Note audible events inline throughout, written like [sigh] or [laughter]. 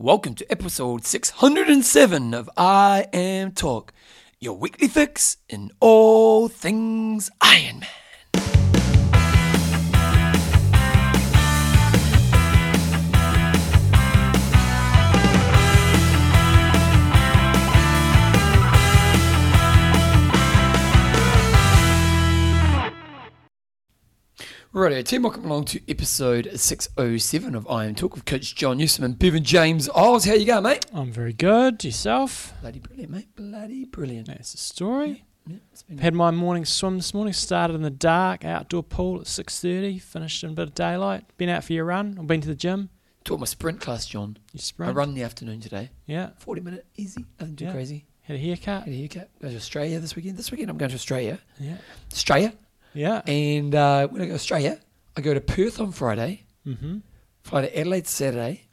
Welcome to episode 607 of I Am Talk, your weekly fix in all things Ironman. Righto, team, welcome along to episode 607 of I Am Talk with Coach John Newsom and Bevan James Oz. How you going, mate? I'm very good. Yourself? Bloody brilliant, mate. Bloody brilliant. That's the story. Yeah, it's Had my morning swim this morning. Started in the dark, outdoor pool at 6.30. Finished in a bit of daylight. Been out for your run. I've been to the gym. taught my sprint class, John. You sprint? I run in the afternoon today. Yeah. 40 minute, easy, nothing too Yeah. crazy. Had a haircut. Had a haircut. Go to Australia this weekend. This weekend I'm going to Australia. Yeah. Australia. Yeah. And uh, when I go to Australia, I go to Perth on Friday, Mm-hmm. fly to Adelaide Saturday,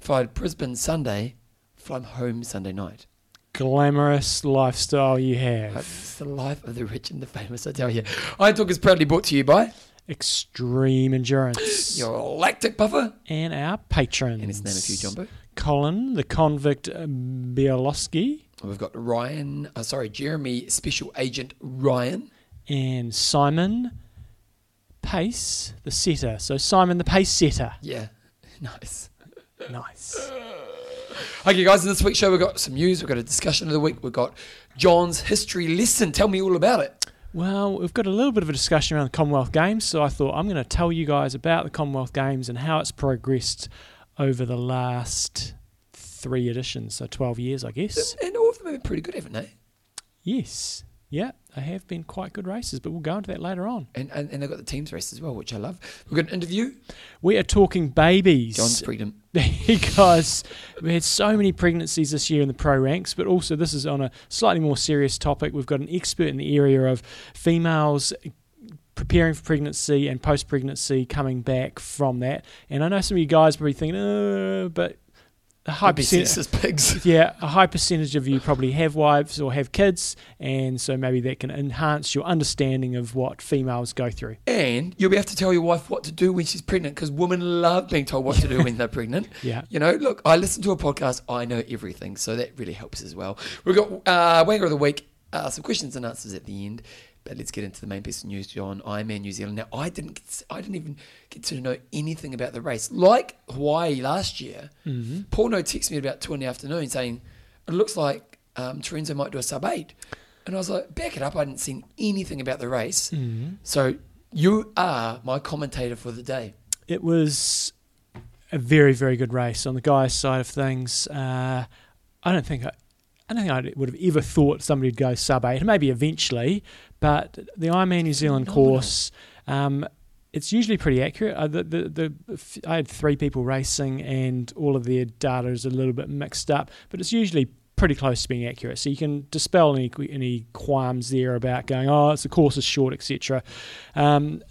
fly to Brisbane Sunday, fly home Sunday night. Glamorous lifestyle you have. It's the life of the rich and the famous, I tell you. I Talk is proudly brought to you by Extreme endurance. [gasps] your lactic buffer. and our patrons. And his name few, Jumbo. Colin, the convict uh, Bielowski, We've got Ryan, uh, sorry, Jeremy Special Agent Ryan. And Simon Pace, the setter. So Simon, the pace setter. Yeah, [laughs] nice. Nice. [sighs] Okay, guys, in this week's show, we've got some news. We've got a discussion of the week. We've got John's history lesson. Tell me all about it. Well, we've got a little bit of a discussion around the Commonwealth Games, so I thought I'm going to tell you guys about the Commonwealth Games and how it's progressed over the last three editions, so 12 years, I guess. And all of them have been pretty good, haven't they? Yes, yeah, they have been quite good races, but we'll go into that later on. And, and, and they've got the teams race as well, which I love. We've got an interview. We are talking babies. John's pregnant. [laughs] because we had so many pregnancies this year in the pro ranks, but also this is on a slightly more serious topic. We've got an expert in the area of females preparing for pregnancy and post pregnancy coming back from that. And I know some of you guys probably thinking, uh, but a high percentage. sexist pigs. [laughs] Yeah, a high percentage of you probably have wives or have kids, and so maybe that can enhance your understanding of what females go through. And you'll be able to tell your wife what to do when she's pregnant because women love being told what to do when they're pregnant. [laughs] Yeah. You know, look, I listen to a podcast, I know everything, so that really helps as well. We've got uh, Wanger of the Week, uh, some questions and answers at the end. But let's get into the main piece of news, John. Ironman New Zealand. Now, I didn't, get, I didn't even get to know anything about the race. Like Hawaii last year, Mm-hmm. Paul No texted me about two in the afternoon saying it looks like um, Terenzo might do a sub eight, and I was like, back it up. I hadn't seen anything about the race, Mm-hmm. so you are my commentator for the day. it was a very very good race on the guys' side of things. Uh, I don't think I, I don't think I would have ever thought somebody would go sub eight. Maybe eventually, but the Ironman New Zealand course. Um, it's usually pretty accurate. Uh, the, the, the, I had three people racing, and all of their data is a little bit mixed up, but it's usually pretty close to being accurate. So you can dispel any any qualms there about going, oh, it's the course is short, etc. Um,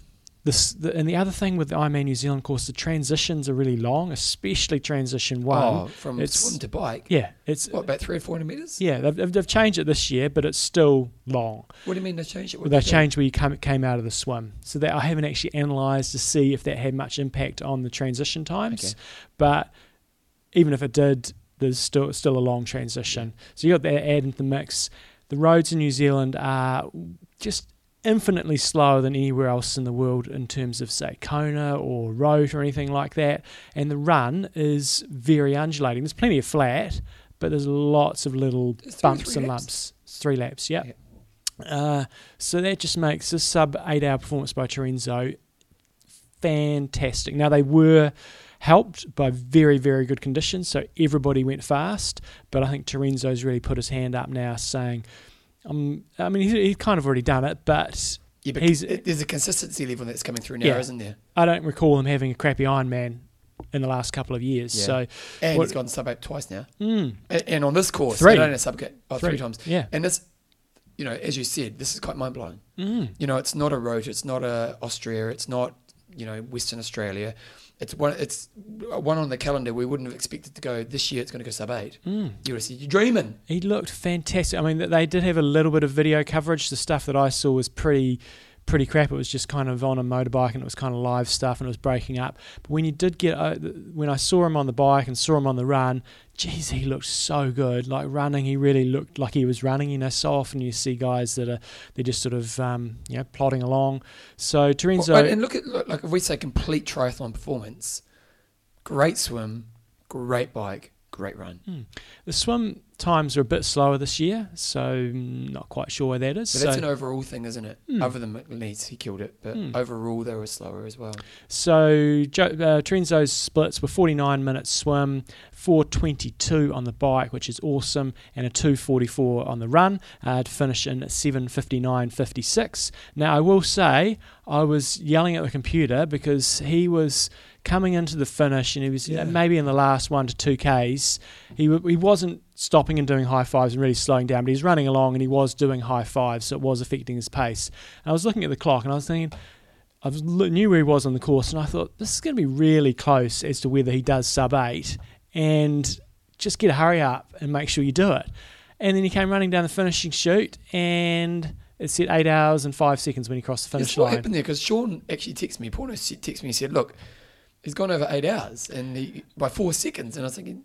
this, the, and the other thing with the Ironman New Zealand course, the transitions are really long, especially transition oh, one. oh, from it's- swim to bike. Yeah, it's What about three or four hundred meters? yeah. They've, they've, changed it this year, but it's still long. What do you mean they changed it? Well, they changed where you come, came out of the swim, so that I haven't actually analysed to see if that had much impact on the transition times. Okay. But even if it did, there's still still a long transition. So you got that add into the mix. The roads in New Zealand are just infinitely slower than anywhere else in the world in terms of say Kona or Roth or anything like that. And the run is very undulating. There's plenty of flat, but there's lots of little It's bumps and laps? lumps. It's three laps, yeah. Yeah. Uh, so that just makes this sub eight hour performance by Terenzo fantastic. Now they were helped by very very good conditions, so everybody went fast. But I think Terenzo's really put his hand up now, saying, um, I mean, he's, he's kind of already done it, but Yeah, but He's- it- there's a consistency level that's coming through now, Yeah. isn't there? I don't recall him having a crappy Ironman in the last couple of years. Yeah. So, And What- he's gone sub eight twice now. mm, And, and on this course, Three. have sub oh, three Three. times. yeah, And this, you know, as you said, this is quite mind blowing. mm, You know, it's not a road, it's not a Austria, it's not you know Western Australia. It's one. It's one on the calendar we wouldn't have expected to go this year. It's going to go sub eight. mm. You would have said you're dreaming. He looked fantastic. I mean, they did have a little bit of video coverage. The stuff that I saw was pretty, pretty crap. It was just kind of on a motorbike and it was kind of live stuff and it was breaking up. But when you did get, uh, when I saw him on the bike and saw him on the run, geez, he looked so good. Like running, he really looked like he was running. You know, so often you see guys that are they're just sort of um, you know plodding along. So Terenzo, Well, and look at look, like if we say complete triathlon performance, great swim, great bike, great run. hmm, the swim times are a bit slower this year, so mm, not quite sure where that is. But So, that's an overall thing, isn't it? Hmm. Other than McNeice, he killed it, but Hmm. overall they were slower as well. so jo- uh, Terenzo's splits were 49 minutes swim, 422 on the bike, which is awesome, and a 244 on the run uh, to finish in 759.56. Now, I will say, I was yelling at the computer because he was coming into the finish and he was Yeah. maybe in the last one to two Ks. He, w- he wasn't stopping and doing high fives and really slowing down, but he was running along and he was doing high fives, so it was affecting his pace. And I was looking at the clock and I was thinking, I was, knew where he was on the course, and I thought this is going to be really close as to whether he does sub eight, and just get a hurry up and make sure you do it. And then he came running down the finishing chute, and it said eight hours and five seconds when he crossed the finish Yes, what line. happened there? Because Sean actually texted me, Porno texted me and said, look, he's gone over eight hours and he, by four seconds. And I was thinking,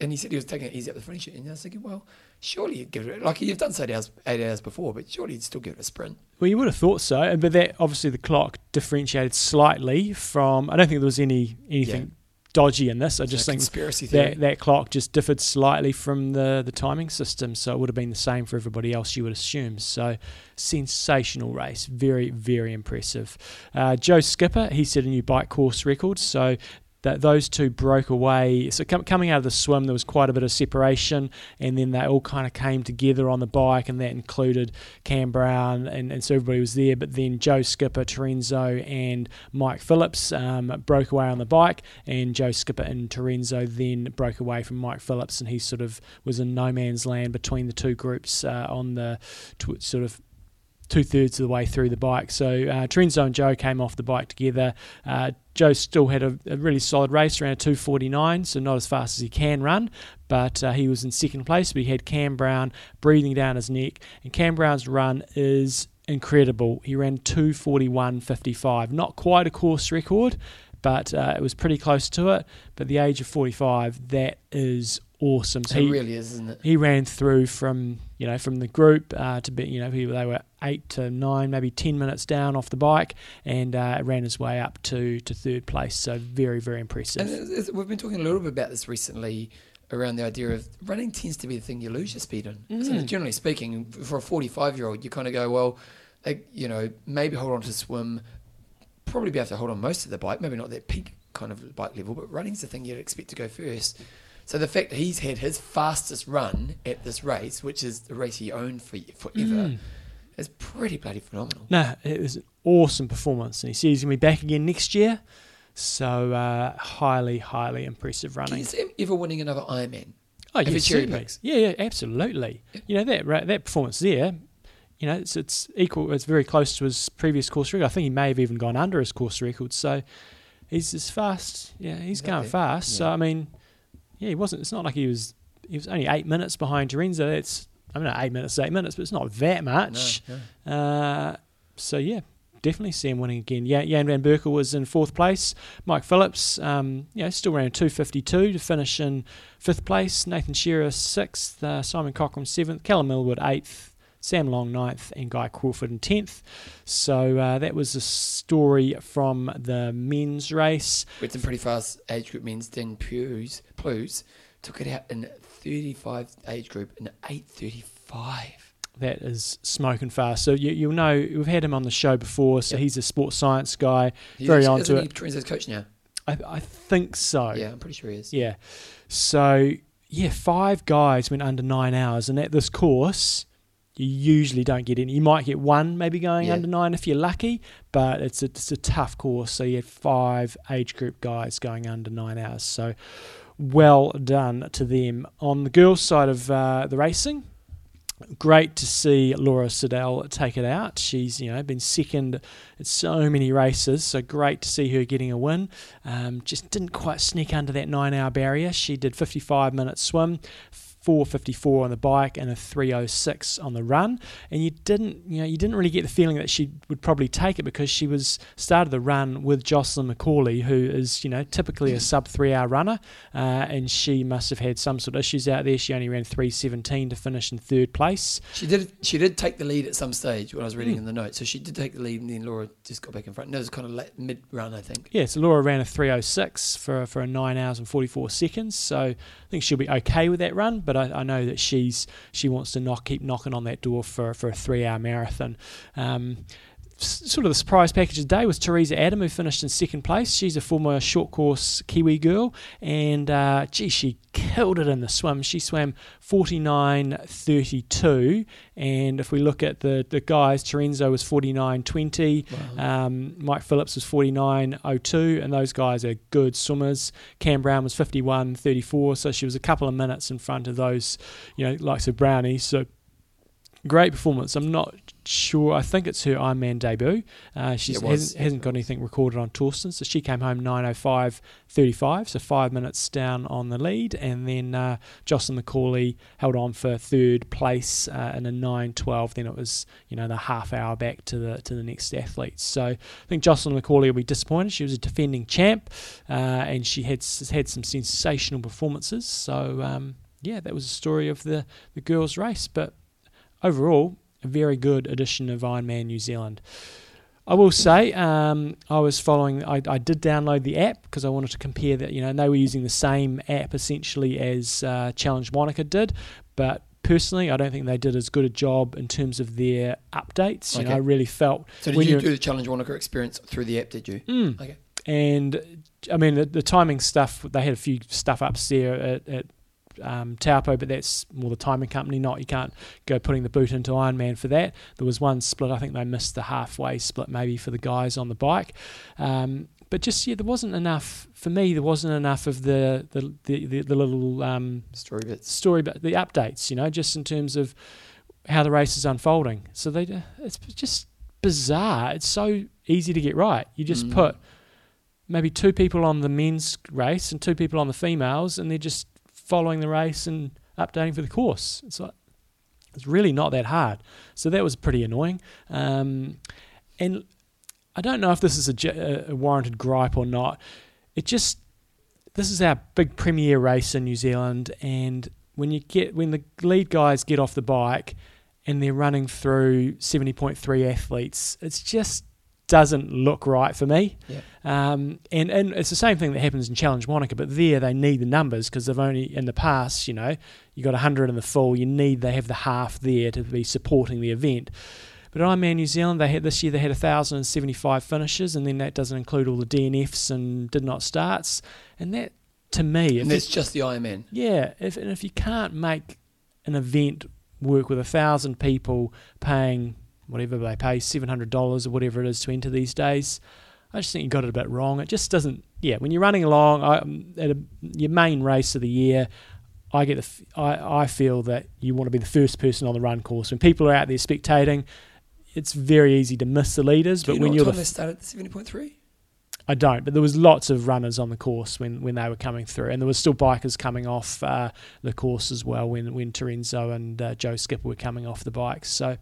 and he said he was taking it easy at the finish. And I was thinking, well, surely you'd give it, like you've done eight hours, eight hours before, but surely you'd still give it a sprint. Well, you would have thought so, but that obviously the clock differentiated slightly from. I don't think there was any anything dodgy in this. I just think conspiracy theory. that that clock just differed slightly from the the timing system, so it would have been the same for everybody else. You would assume. So sensational race, very very impressive. Uh, Joe Skipper, he set a new bike course record. So. That those two broke away. So com- coming out of the swim, there was quite a bit of separation, and then they all kind of came together on the bike, and that included Cam Brown, and, and so everybody was there. But then Joe Skipper, Terenzo, and Mike Phillips um, broke away on the bike, and Joe Skipper and Terenzo then broke away from Mike Phillips, and he sort of was in no man's land between the two groups uh, on the sort of two thirds of the way through the bike. So uh, Terenzo and Joe came off the bike together. Uh, Joe still had a, a really solid race around 249, so not as fast as he can run, but uh, he was in second place. But he had Cam Brown breathing down his neck, and Cam Brown's run is incredible. He ran 241.55, not quite a course record, but uh, it was pretty close to it. But the age of 45, that is awesome. So it he, really is, isn't it? he ran through from you know from the group uh, to be you know he, they were eight to nine maybe ten minutes down off the bike and uh, ran his way up to to third place so very very impressive And it's- we've been talking a little bit about this recently around the idea of running tends to be the thing you lose your speed in. So Mm. generally speaking, for a 45 year old, you kind of go, well, like, you know, maybe hold on to swim, probably be able to hold on most of the bike, maybe not that peak kind of bike level, but running's the thing you'd expect to go first. So the fact that he's had his fastest run at this race, which is the race he owned for forever, Mm. is pretty bloody phenomenal. no it was an awesome performance and he says he's going to be back again next year so uh, highly highly impressive running him ever winning another Ironman? oh yeah, certainly. picks? yeah yeah absolutely you know that ra- that performance there you know it's it's equal it's very close to his previous course record I think he may have even gone under his course record so he's as fast yeah he's going fast so I mean yeah he wasn't it's not like he was he was only eight minutes behind Terenzo It's I mean eight minutes eight minutes but it's not that much No, no. uh, so yeah, definitely see him winning again. Yeah, Jan van Berkel was in fourth place. Mike Phillips, um, know, still around 252 to finish in fifth place. Nathan Shearer sixth. Uh, Simon Cochran seventh. Callum Millward eighth. Sam Long ninth and Guy Crawford in tenth. So uh, that was the story from the men's race. with some pretty fast age group men's. Dan Plews, took it out in 35 age group in 8:35. That is smoking fast. So you, you'll know we've had him on the show before. So Yep. he's a sports science guy. He's Very onto isn't it. He Terenzo's coach now. I, I think so. Yeah, I'm pretty sure he is. Yeah. So, yeah, five guys went under nine hours. And at this course, you usually don't get any. You might get one maybe going Yeah. under nine if you're lucky, but it's a, it's a tough course. So, you had five age group guys going under nine hours. So, well done to them. On the girls' side of uh, the racing, great to see Laura Siddall take it out. She's you know been second at so many races, so great to see her getting a win. Um, just didn't quite sneak under that nine-hour barrier. She did 55 minutes swim, 454 on the bike and a 306 on the run and you didn't you know you didn't really get the feeling that she would probably take it because she was started the run with Jocelyn McCauley who is you know typically a sub 3 hour runner uh, and she must have had some sort of issues out there she only ran 317 to finish in third place She did. She did take the lead at some stage when I was reading Mm. in the notes. So she did take the lead, and then Laura just got back in front. No, it was kind of late, mid run, I think. Yeah, so Laura ran a 306 for for a nine hours and 44 seconds. So think she'll be okay with that run. But I, I know that she's she wants to knock keep knocking on that door for for a three hour marathon. Um, Sort of the surprise package of the day was Teresa Adam, who finished in second place. She's a former short course Kiwi girl, and uh, gee, she killed it in the swim. She swam 49.32, and if we look at the the guys, Terenzo was 49.20. Wow. Um, Mike Phillips was 49.02, and those guys are good swimmers. Cam Brown was 51.34, so she was a couple of minutes in front of those, you know, likes of Brownie. So great performance. I'm not sure. I think it's her Ironman debut. Uh, she Yeah, it was. hasn't, hasn't got anything recorded on Torsten, so she came home 9:05.35, so five minutes down on the lead, and then uh, Jocelyn McCauley held on for third place uh, in a 9:12. Then it was you know the half hour back to the to the next athlete. So I think Jocelyn McCauley will be disappointed. She was a defending champ, uh, and she had had some sensational performances. So um, yeah, that was the story of the the girls' race, but overall, a very good edition of Ironman New Zealand. I will say, um, I was following. I, I did download the app because I wanted to compare that. You know, and they were using the same app essentially as uh, Challenge Wanaka did, but personally, I don't think they did as good a job in terms of their updates. You know, I really felt So did when you do the Challenge Wanaka experience through the app? Did you? Mm. Okay. And I mean, the, the timing stuff, they had a few stuff ups there at, at um, Taupo, but that's more the timing company, not you can't go putting the boot into Ironman for that. There was one split, I think they missed the halfway split maybe for the guys on the bike. Um, but just, yeah, there wasn't enough, for me, there wasn't enough of the, the, the, the, the little um, Story bits. story, but the updates, you know, just in terms of how the race is unfolding. So they, it's just bizarre. It's so easy to get right. You just Mm. put maybe two people on the men's race and two people on the females, and they're just following the race and updating for the course. It's like it's really not that hard. So that was pretty annoying. Um, and I don't know if this is a, a warranted gripe or not. It just this is our big premier race in New Zealand, and when you get when the lead guys get off the bike and they're running through seventy point three athletes, it's just doesn't look right for me. Yeah. Um, and and it's the same thing that happens in Challenge Wanaka, but there they need the numbers because they've only in the past, you know, you got hundred in the full. You need they have the half there to be supporting the event. But Ironman New Zealand, they had this year they had thousand and seventy five finishes, and then that doesn't include all the DNFs and did not starts. And that to me, if And that's just the Ironman. yeah, if and if you can't make an event work with a thousand people paying whatever they pay seven hundred dollars or whatever it is to enter these days, I just think you got it a bit wrong. It just doesn't. Yeah, when you're running along I, um, at a, your main race of the year, I get the I I feel that you want to be the first person on the run course. When people are out there spectating, it's very easy to miss the leaders. Do But you know when you're time the they started at seventy point three? I don't, but there was lots of runners on the course when, when they were coming through, and there was still bikers coming off uh, the course as well when when Terenzo and uh, Joe Skipper were coming off the bikes. So.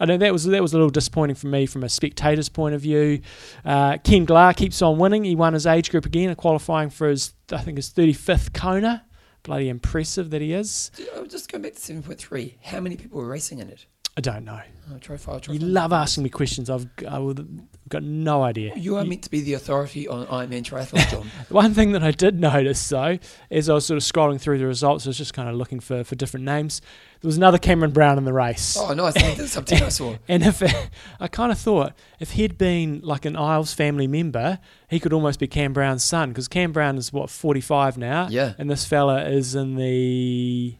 I know that was that was a little disappointing for me from a spectator's point of view. Uh, Ken Glah keeps on winning. He won his age group again, qualifying for his I think his 35th Kona. Bloody impressive that he is. Just going back to seven point three. How many people were racing in it? I don't know. I'll try. I'll try You love asking me questions. I've I would, got no idea. You are meant to be the authority on Ironman triathlon, John. [laughs] One thing that I did notice though, as I was sort of scrolling through the results, I was just kind of looking for, for different names. There was another Cameron Brown in the race. oh, nice. I did something I saw. [laughs] And if [laughs] I kind of thought if he'd been like an Eyles family member, he could almost be Cam Brown's son because Cam Brown is what 45 now, Yeah. and this fella is in the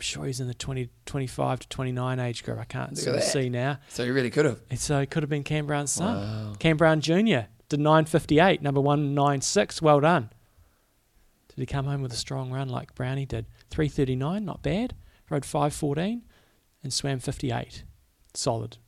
I'm sure he's in the 20, 25 to 29 age group. I can't sort of see now. So he really could have. And so it could have been Cam Brown's son. Wow. Cam Brown Jr. did 958, number 196. Well done. Did he come home with a strong run like Brownie did? 339, not bad. Rode 514 and swam 58. Solid.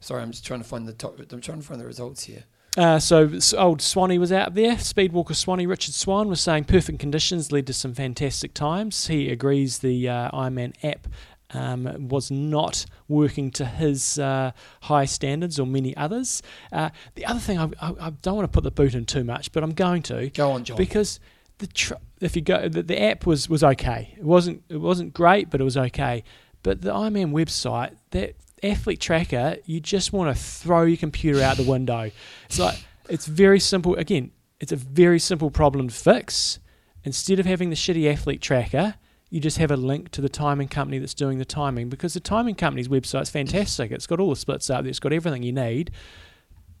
Sorry, I'm just trying to find the top. I'm trying to find the results here. Uh, so old Swanee was out there. Speedwalker Swanee Richard Swan was saying perfect conditions led to some fantastic times. He agrees the uh, Ironman app um, was not working to his uh, high standards or many others. Uh, the other thing, I, I, I don't want to put the boot in too much, but I'm going to Go on, John. because the tr- if you go the, the app was was okay. It wasn't it wasn't great, but it was okay. But the Ironman website, that athlete tracker, you just want to throw your computer out the window. It's like it's very simple. Again, it's a very simple problem to fix. Instead of having the shitty athlete tracker, you just have a link to the timing company that's doing the timing because the timing company's website's fantastic. It's got all the splits up there. It's got everything you need.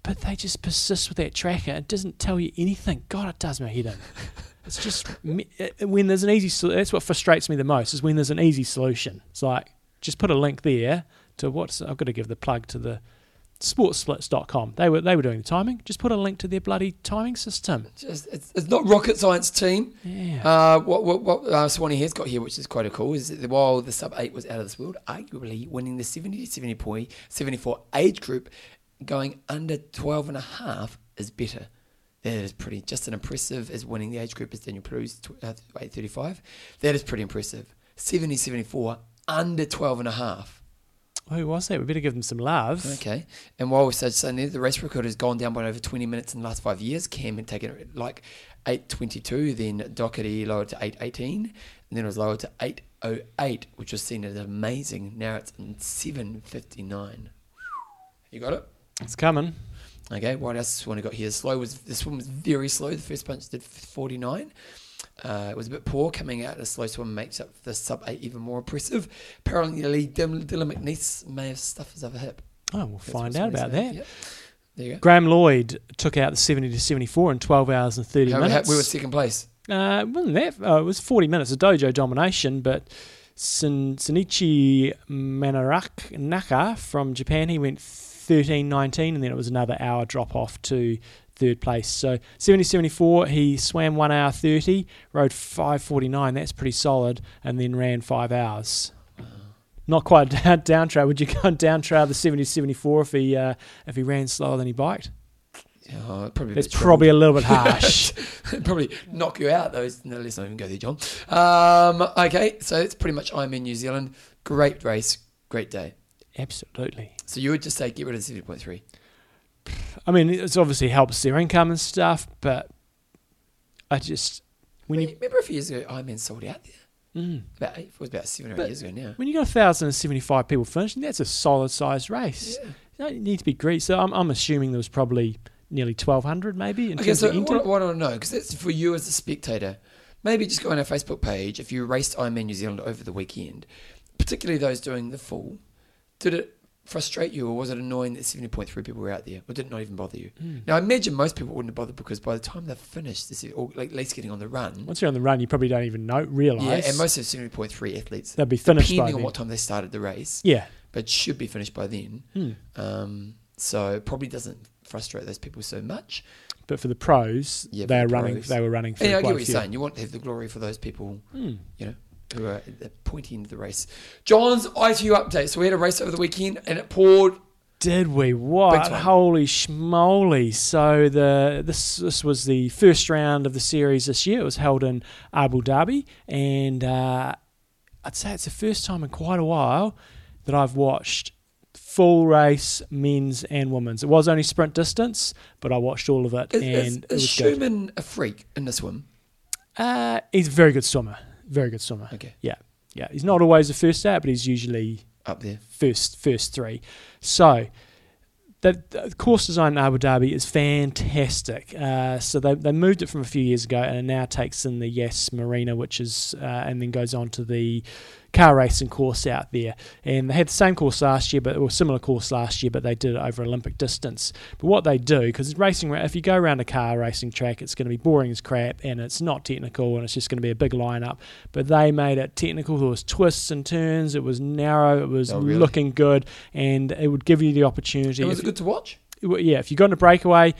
But they just persist with that tracker. It doesn't tell you anything. God, it does my head in. It's just uh, when there's an easy. That's what frustrates me the most is when there's an easy solution. It's like just put a link there to what's. I've got to give the plug to the sportsplits.com. They were they were doing the timing. Just put a link to their bloody timing system. Just, it's, it's not rocket science, team. Yeah. Uh, what what, what uh, Swanee has got here, which is quite a cool, is that while the sub eight was out of this world, arguably winning the 70 to 70 point, 74 age group, going under 12 and a half is better. That is pretty, just as impressive as winning the age group as Daniel Plews's tw- uh, weight 35. That is pretty impressive. 70 74 under 12 and a half. Who was that? We better give them some love. Okay. And while we're saying there, the race record has gone down by over 20 minutes in the last five years. Cam had taken it like 8.22, then Docherty lowered to 8.18, and then it was lowered to 8.08, which was seen as amazing. Now it's in 7.59. You got it? It's coming. Okay, what else has one got here? Slow was this one was very slow. The first punch did 49. Uh, it was a bit poor coming out. A slow swim makes up the sub eight even more impressive. Apparently, Dylan, Dylan McNeice may have stuffed his other hip. Oh, we'll That's find out about that. Yep. There you go. Graham Lloyd took out the 70 to 74 in 12 hours and 30 How- how- minutes. we were second place. Uh, wasn't that? Oh, it was 40 minutes of dojo domination, but Sin, Sinichi Manarak Naka from Japan, he went 13 19, and then it was another hour drop off to third place. So 70 74, he swam 1 hour 30, rode 549, that's pretty solid, and then ran 5 hours. Not quite [laughs] down, down trail. Would you go and down trail the 70 74 if he, uh, if he ran slower than he biked? Oh, probably a That's bit probably a little bit harsh. [laughs] probably knock you out though. No, let's not even go there, John. Um, okay, so it's pretty much I'm in New Zealand. Great race, great day. Absolutely. So you would just say get rid of seventy point three. I mean, it's obviously helps their income and stuff, but I just when you Remember a few years ago, Ironman sold out there. mm, About it was about seven or eight years ago now. when you got thousand and seventy five people finishing, that's a solid sized race. Yeah. You don't need to be greedy. So I'm, I'm assuming there was probably nearly twelve hundred, maybe in Okay, terms so of what, what I want to know, because that's for you as a spectator, maybe just go on our Facebook page if you raced Ironman New Zealand over the weekend, particularly those doing the full. Did it frustrate you, or was it annoying that seventy point three people were out there, or did it not even bother you? Mm. Now, I imagine most people wouldn't have bothered because by the time they've finished, this, or like at least getting on the run, Once you're on the run, you probably don't even know realize. yeah, and most of seventy point three athletes, they'll be finished by depending on then. what time they started the race, Yeah. but should be finished by then. Hmm. Um, so it probably doesn't frustrate those people so much. But for the pros, Yeah, for they the are running. pros. They were running. And I get what you're saying. You want to have the glory for those people Hmm. Who are at the pointy end of the race. John's ITU update. So we had a race over the weekend and it poured. Did we? What? Holy schmoly! So the this this was the first round of the series this year. It was held in Abu Dhabi, and uh, I'd say it's the first time in quite a while that I've watched full race, men's and women's. It was only sprint distance, but I watched all of it, Is, and is, it is good. Schoeman a freak in the swim? Uh, he's a very good swimmer. Very good swimmer. Okay, Yeah, Yeah. he's not always the first out, but he's usually up there. first first three. So the, course design in Abu Dhabi is fantastic. Uh, so they, they moved it from a few years ago and it now takes in the Yas Marina, which is uh, and then goes on to the car racing course out there. And they had the same course last year, but or similar course last year, but they did it over Olympic distance. But what they do, because racing, if you go around a car racing track, it's going to be boring as crap and it's not technical and it's just going to be a big lineup. But they made it technical. There was twists and turns. It was narrow. It was Oh, really? looking good, and it would give you the opportunity. And was it good to watch? yeah, if you got in a breakaway,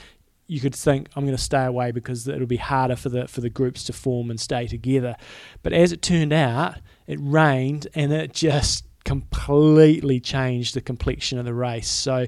you could think I'm going to stay away because it'll be harder for the for the groups to form and stay together. But as it turned out, it rained and it just completely changed the complexion of the race. So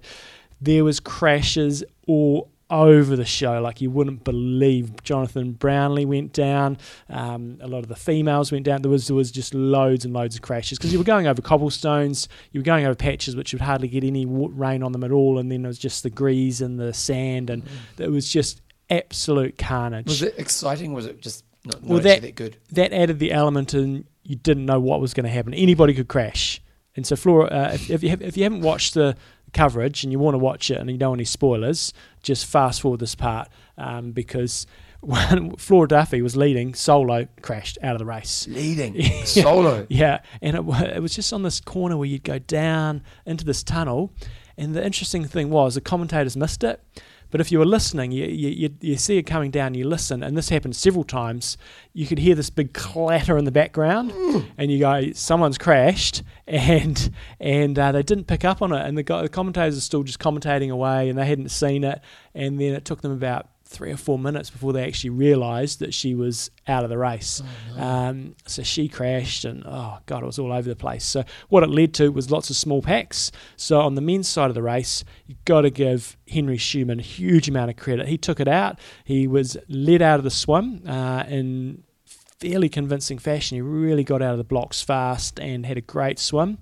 there was crashes all over the show like you wouldn't believe. Jonathan Brownlee went down. Um, a lot of the females went down. There was there was just loads and loads of crashes because you were going over cobblestones, you were going over patches which would hardly get any rain on them at all, and then it was just the grease and the sand, and mm. it was just absolute carnage. Was it exciting? Was it just not, not well, that, that good? That added the element, and you didn't know what was going to happen. Anybody could crash. And so, Flora, uh, if, if, you have, if you haven't watched the coverage and you want to watch it and you don't want any spoilers, just fast forward this part um, because [laughs] when Flora Duffy was leading, solo crashed out of the race. Leading [laughs] solo, yeah, and it, it was just on this corner where you'd go down into this tunnel, and the interesting thing was the commentators missed it. But if you were listening, you, you, you, see it coming down, you listen, and this happened several times. You could hear this big clatter in the background, mm. and you go, someone's crashed, and and uh, they didn't pick up on it. And the, the commentators are still just commentating away, and they hadn't seen it. And then it took them about three or four minutes before they actually realised that she was out of the race. Oh, no. um, so she crashed, and oh god, it was all over the place. So what it led to was lots of small packs. So on the men's side of the race, you've got to give Henri Schoeman a huge amount of credit. He took it out. He was led out of the swim uh, in fairly convincing fashion. He really got out of the blocks fast and had a great swim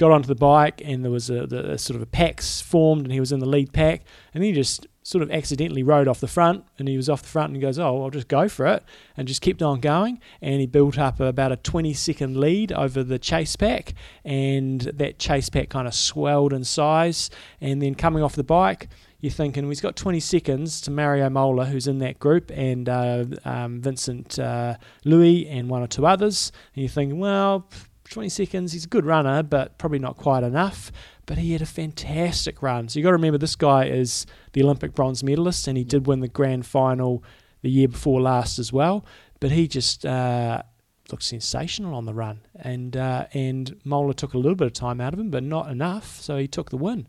got onto the bike and there was a, the, a, sort of a packs formed and he was in the lead pack and then he just sort of accidentally rode off the front and he was off the front and he goes, Oh, I'll just go for it and just kept on going. And he built up about a 20 second lead over the chase pack. And that chase pack kind of swelled in size. And then coming off the bike, you're thinking well, he's got 20 seconds to Mario Mola, who's in that group, and uh, um, Vincent uh, Luis and one or two others. And you're thinking, well, 20 seconds, he's a good runner, but probably not quite enough but he had a fantastic run. So you've got to remember this guy is the Olympic bronze medalist, and he did win the grand final the year before last as well. But he just uh, looked sensational on the run, and uh, and Mola took a little bit of time out of him, but not enough. So he took the win.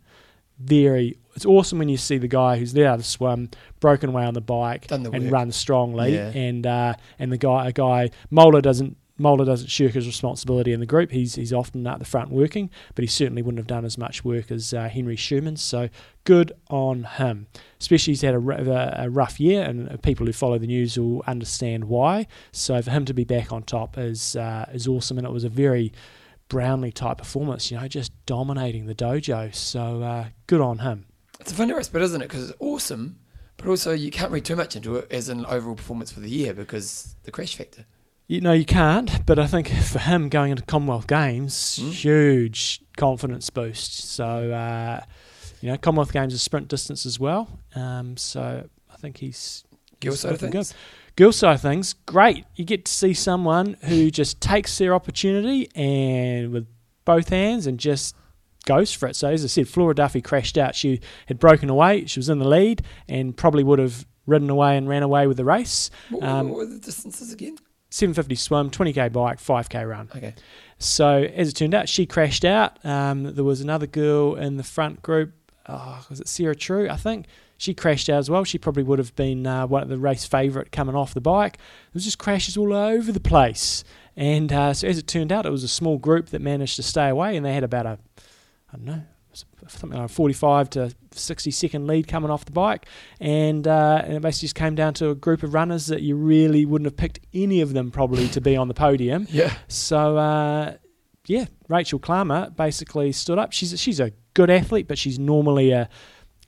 Very, it's awesome when you see the guy who's there to swim, broken away on the bike, the and work. run strongly, yeah. and uh, and the guy, a guy Mola doesn't Mola doesn't shirk his responsibility in the group. He's he's often at the front working, but he certainly wouldn't have done as much work as uh, Henri Schoeman. So good on him. Especially he's had a, a, rough year, and people who follow the news will understand why. So for him to be back on top is uh, is awesome, and it was a very Brownlee type performance. You know, just dominating the dojo. So uh, good on him. It's a funny bit, isn't it? Because it's awesome, but also you can't read too much into it as an overall performance for the year because the crash factor. You know, you can't, but I think for him going into Commonwealth Games, mm. huge confidence boost. So, uh, you know, Commonwealth Games is sprint distance as well. Um, so I think he's. Girl side of things? Girl side of things, great. You get to see someone who just takes their opportunity and with both hands and just goes for it. So, as I said, Flora Duffy crashed out. She had broken away. She was in the lead and probably would have ridden away and ran away with the race. What, um, what were the distances again? 750 swim, 20k bike, 5k run. Okay. So as it turned out, she crashed out. Um, there was another girl in the front group. Oh, was it Sarah True? I think she crashed out as well. She probably would have been uh, one of the race favourite coming off the bike. There was just crashes all over the place. And uh, so as it turned out, it was a small group that managed to stay away, and they had about a, I don't know, something like a 45 to 60 second lead coming off the bike, and, uh, and it basically just came down to a group of runners that you really wouldn't have picked any of them probably to be on the podium. Yeah. So uh, yeah, Rachel Klamer basically stood up. She's she's a good athlete, but she's normally a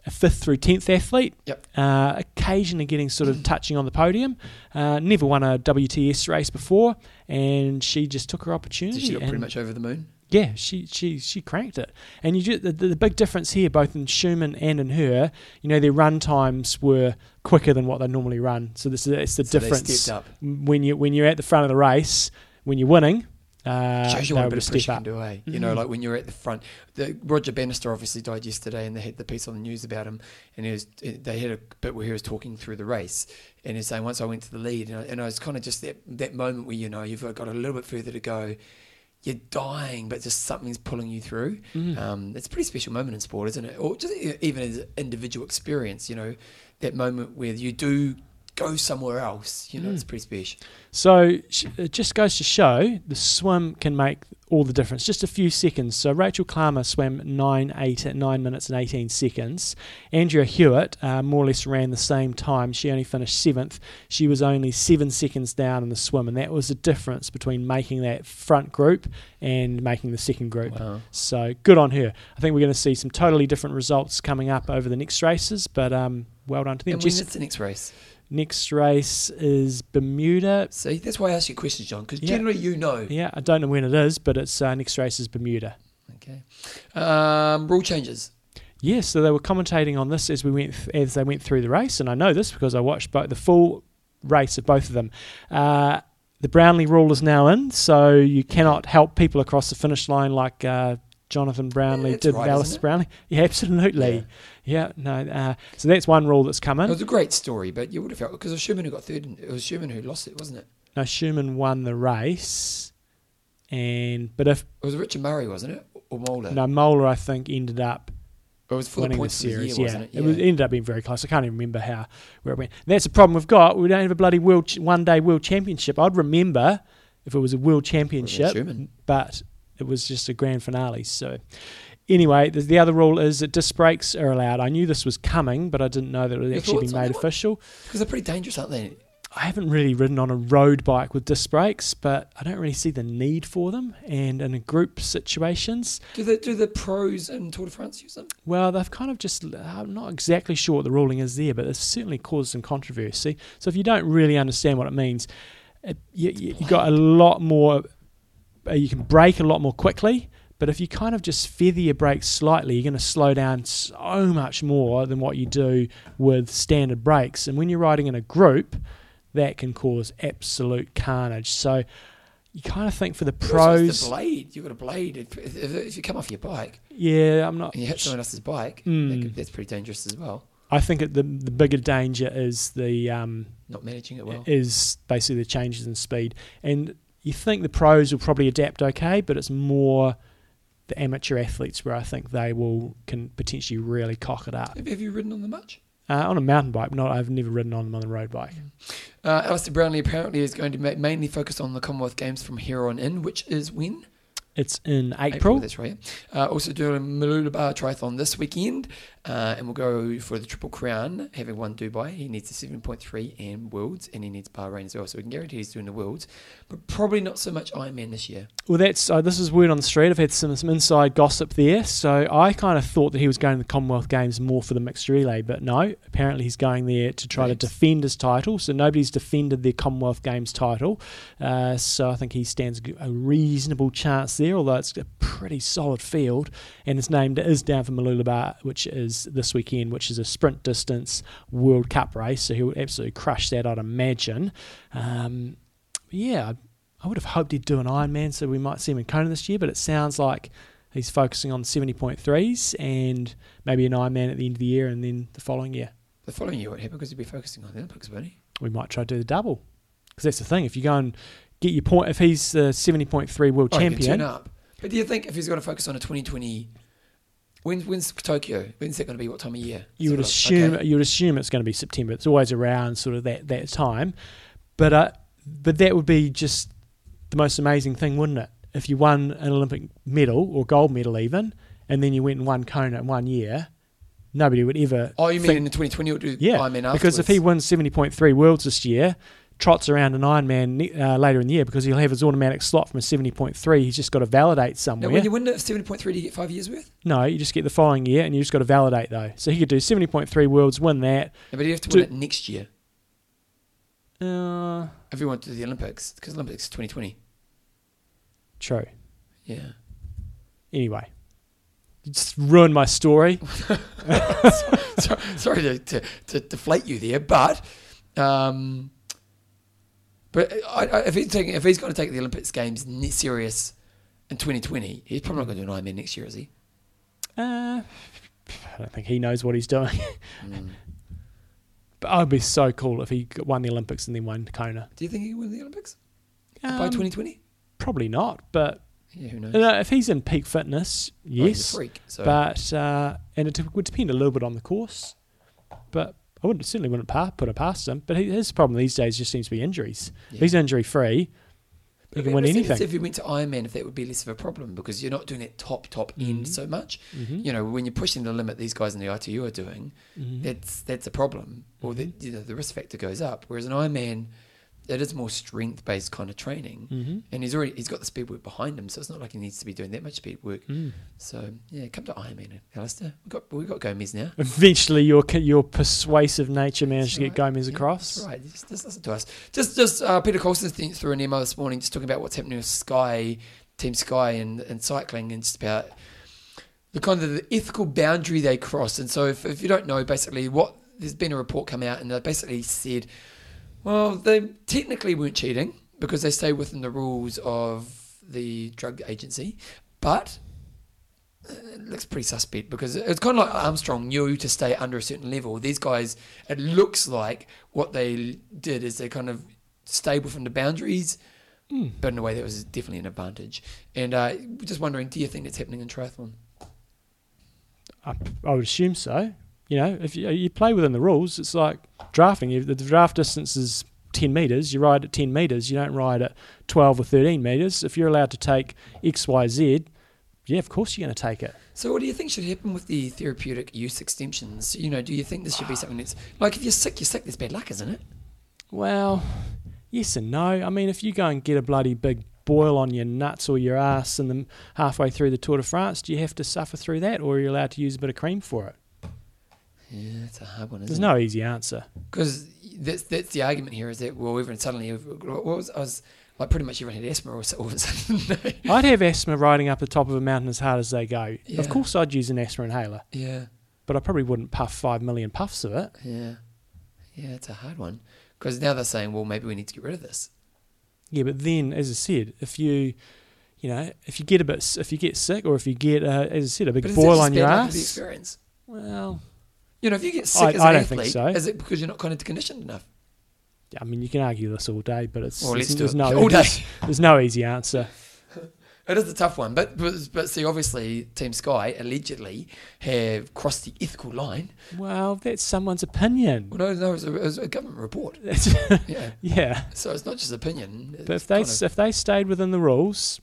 a fifth through tenth athlete. Yep. Uh, occasionally getting sort of touching on the podium. Uh, never won a WTS race before, and she just took her opportunity. Did she got pretty much over the moon yeah, she she she cranked it. And you just, the, the big difference here, both in Schoeman and in her, you know, their run times were quicker than what they normally run. So this is it's the so difference when you when you're at the front of the race when you're winning. Uh, Shows you what a bit of pressure can do, eh? Mm-hmm. You know, mm-hmm. like when you're at the front. The, Roger Bannister obviously died yesterday, and they had the piece on the news about him. And he was, they had a bit where he was talking through the race, and he's saying once I went to the lead, and I, and I was kind of just that that moment where you know you've got a little bit further to go, you're dying, but just something's pulling you through. Mm. Um, it's a pretty special moment in sport, isn't it? Or just even as an individual experience, you know, that moment where you do go somewhere else. You know, Mm. it's pretty special. So sh- it just goes to show the swim can make all the difference. Just a few seconds. So Rachel Klamer swam nine eight at nine minutes and eighteen seconds. Andrea Hewitt uh, more or less ran the same time. She only finished seventh. She was only seven seconds down in the swim, and that was the difference between making that front group and making the second group. Wow. So good on her. I think we're going to see some totally different results coming up over the next races, but um, well done to them. And when Jess- the next race? Next race is Bermuda. See, that's why I ask you questions, John, because Yeah. generally you know. Yeah, I don't know when it is, but it's uh, next race is Bermuda. Okay. Um, rule changes. Yes, so they were commentating on this as we went th- as they went through the race, and I know this because I watched both the full race of both of them. Uh, the Brownlee rule is now in, so you cannot help people across the finish line like uh, Jonathan Brownlee Yeah, did right, Alice? Brownlee. Yeah, absolutely. Yeah, no. Uh, so that's one rule that's come It was a great story, but you would have felt because it was Schoeman who got third. And it was Schoeman who lost it, wasn't it? No, Schoeman won the race, and but if It was Richard Murray, wasn't it, or Mulder? no Mola, I think ended up it was for winning the the series. year, yeah, wasn't it? it, was, ended up being very close. I can't even remember how where it went. And that's the problem we've got. We don't have a bloody world ch- one day world championship. I'd remember if it was a world championship, but it was just a grand finale. So. Anyway, the, the other rule is that disc brakes are allowed. I knew this was coming, but I didn't know that it would actually be made official. Because they're pretty dangerous, aren't they? I haven't really ridden on a road bike with disc brakes, but I don't really see the need for them. And in group situations, Do the do the pros in Tour de France use them? Well, they've kind of just, I'm not exactly sure what the ruling is there, but it's certainly caused some controversy. So if you don't really understand what it means, it, you, you, you got a lot more, uh, you can brake a lot more quickly. But if you kind of just feather your brakes slightly, you're going to slow down so much more than what you do with standard brakes. And when you're riding in a group, that can cause absolute carnage. So you kind of think for the pros, the blade. You've got a blade. If, if, if you come off your bike yeah, I'm not. and you hit someone else's bike, Mm. that could, that's pretty dangerous as well. I think it, the the bigger danger is the um, Not managing it well. is basically the changes in speed. And you think the pros will probably adapt okay, but it's more the amateur athletes where I think they will can potentially really cock it up. Have, have you ridden on them much? Uh, on a mountain bike, not I've never ridden on them on a road bike. Uh, Alistair Brownlee apparently is going to ma- mainly focus on the Commonwealth Games from here on in, which is when? It's in April. that's right. Uh, also doing a Mooloolaba triathlon this weekend, uh, and we'll go for the Triple Crown, having won Dubai. He needs a 7.3 and Worlds, and he needs Bahrain as well. So we can guarantee he's doing the Worlds, but probably not so much Ironman this year. Well, that's uh, this is word on the street. I've had some some inside gossip there. So I kind of thought that he was going to the Commonwealth Games more for the mixed relay, but no. Apparently, he's going there to try to defend his title. So nobody's defended their Commonwealth Games title. Uh, so I think he stands a reasonable chance there. Although it's a pretty solid field, and his name is down for Mooloolaba, which is this weekend, which is a sprint distance World Cup race. So he'll absolutely crush that, I'd imagine. Um, yeah, I would have hoped he'd do an Ironman, so we might see him in Kona this year. But it sounds like he's focusing on seventy point threes and maybe an Ironman at the end of the year, and then the following year The following year won't happen because he'd be focusing on the Olympics, won't he? we might try to do the double. Because that's the thing. If you go and get your point, if he's the seventy point three world Oh, champion, turn up. But do you think if he's going to focus on a 2020, when's, when's Tokyo? When's that going to be? What time of year? you would assume have a look. Okay. you would assume it's going to be September. It's always around sort of that that time, but uh, but that would be just the most amazing thing, wouldn't it? If you won an Olympic medal or gold medal even, and then you went and won Kona in one year, nobody would ever. Oh, you mean think- in the 2020 or do yeah? Ironman afterwards? because if he wins seventy point three worlds this year. Trots around an Ironman uh, later in the year because he'll have his automatic slot from a seventy point three. He's just got to validate somewhere. Now, when you win at 70.3, do you get five years worth? no, you just get the following year, and you just got to validate though. So he could do seventy point three worlds, win that. No, but you have to Do- win it next year Uh, if you want to the Olympics because Olympics 2020. true. Yeah. Anyway, you just ruined my story. [laughs] so, sorry to, to, to deflate you there, but um, but I, I, if he's taking if he's going to take the Olympics games serious in 2020, he's probably not going to do an Ironman next year, is he? Uh, I don't think he knows what he's doing. Mm. [laughs] but I'd be so cool if he won the Olympics and then won Kona. Do you think he can win the Olympics by Um, 2020? Probably not, but Yeah, who knows? if he's in peak fitness, Oh, he's a yes. freak. So but uh, and it would depend a little bit on the course. But I wouldn't certainly wouldn't pa- put it past him. But he, his problem these days just seems to be injuries. Yeah. He's injury free, he can win mean, let's say- anything. If you went to Ironman, if that would be less of a problem because you're not doing that top top end Mhm. so much. Mhm. You know, when you're pushing the limit, these guys in the ITU are doing. Mhm. That's that's a problem, or that Mm-hmm. you know the risk factor goes up. Whereas an Ironman, it is more strength based kind of training, Mhm. and he's already he's got the speed work behind him, so it's not like he needs to be doing that much speed work. Mm. So yeah, come to Ironman, Alistair. We got we got Gomez now. Eventually, your your persuasive nature managed to get. Gomez Yeah, across. Right. Just, just listen to us. Just, just uh, Peter Colson th- threw an email this morning, just talking about what's happening with Sky, Team Sky, and, and cycling, and just about the kind of the ethical boundary they cross. And so, if, if you don't know, basically, what there's been a report come out, and they basically said, well, they technically weren't cheating because they stay within the rules of the drug agency, but it looks pretty suspect because it's kind of like Armstrong knew to stay under a certain level. These guys, it looks like what they did is they kind of stayed within the boundaries, Mm. but in a way that was definitely an advantage. And uh, just wondering, do you think that's happening in triathlon? I, I would assume so. You know, if you, you play within the rules, it's like drafting. If the draft distance is 10 metres, you ride at 10 metres. You don't ride at 12 or 13 metres. If you're allowed to take X, Y, Z, yeah, of course you're going to take it. So, what do you think should happen with the therapeutic use exemptions? You know, do you think this should be something that's like if you're sick, you're sick. There's bad luck, isn't it? Well, yes and no. I mean, if you go and get a bloody big boil on your nuts or your ass and then halfway through the Tour de France, do you have to suffer through that or are you allowed to use a bit of cream for it? Yeah, that's a hard one. Isn't There's it? no easy answer. because that's that's the argument here is that well, everyone suddenly what was I was like pretty much everyone had asthma or so- [laughs] all of a sudden. I'd have asthma riding up the top of a mountain as hard as they go. Yeah. Of course, I'd use an asthma inhaler, yeah, but I probably wouldn't puff five million puffs of it. yeah, yeah. It's a hard one because now they're saying, well, maybe we need to get rid of this. Yeah, but then, as I said, if you, you know, if you get a bit, if you get sick, or if you get, uh, as I said, a big But boil on your bad luck of the ass, well, You know, if you get sick I- as I an don't think athlete, so. is it because you're not kind of conditioned enough? Yeah, I mean, you can argue this all day, but it's, Well, it's- there's it no [laughs] all day. there's, there's no easy answer. [laughs] It is a tough one, but, but but see, obviously, Team Sky allegedly have crossed the ethical line. Well, that's someone's opinion. Well, no, no, it's a, it's a government report. [laughs] Yeah, yeah, so it's not just opinion. but if they kind s if they stayed within the rules,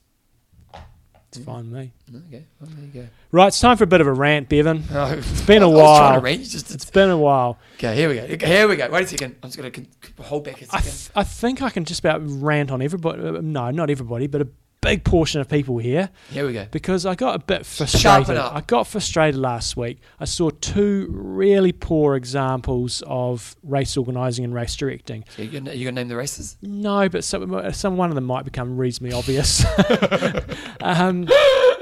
it's Mm. fine with me. okay, well, there you go. Right, it's time for a bit of a rant, Bevan. go. [laughs] It's been a I was trying to while. just It's been a while. Okay, here we go. Here we go. Wait a second. I'm just going to hold back a second. th- I think I can just about rant on everybody. uh, No, not everybody, but a big portion of people here here we go. because I got a bit frustrated. up. I got frustrated last week. I saw two really poor examples of race organising and race directing. So you're going to name the races? No, but some, some one of them might become reasonably obvious. [laughs] um,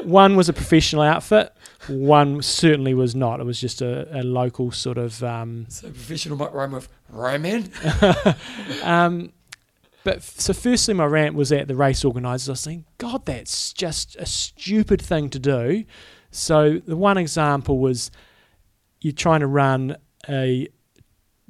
one was a professional outfit. One certainly was not. It was just a, a local sort of. Um, So professional might rhyme with Roman. [laughs] [laughs] um, but so, firstly, my rant was at the race organisers. I was saying, God, that's just a stupid thing to do. So, the one example was you're trying to run a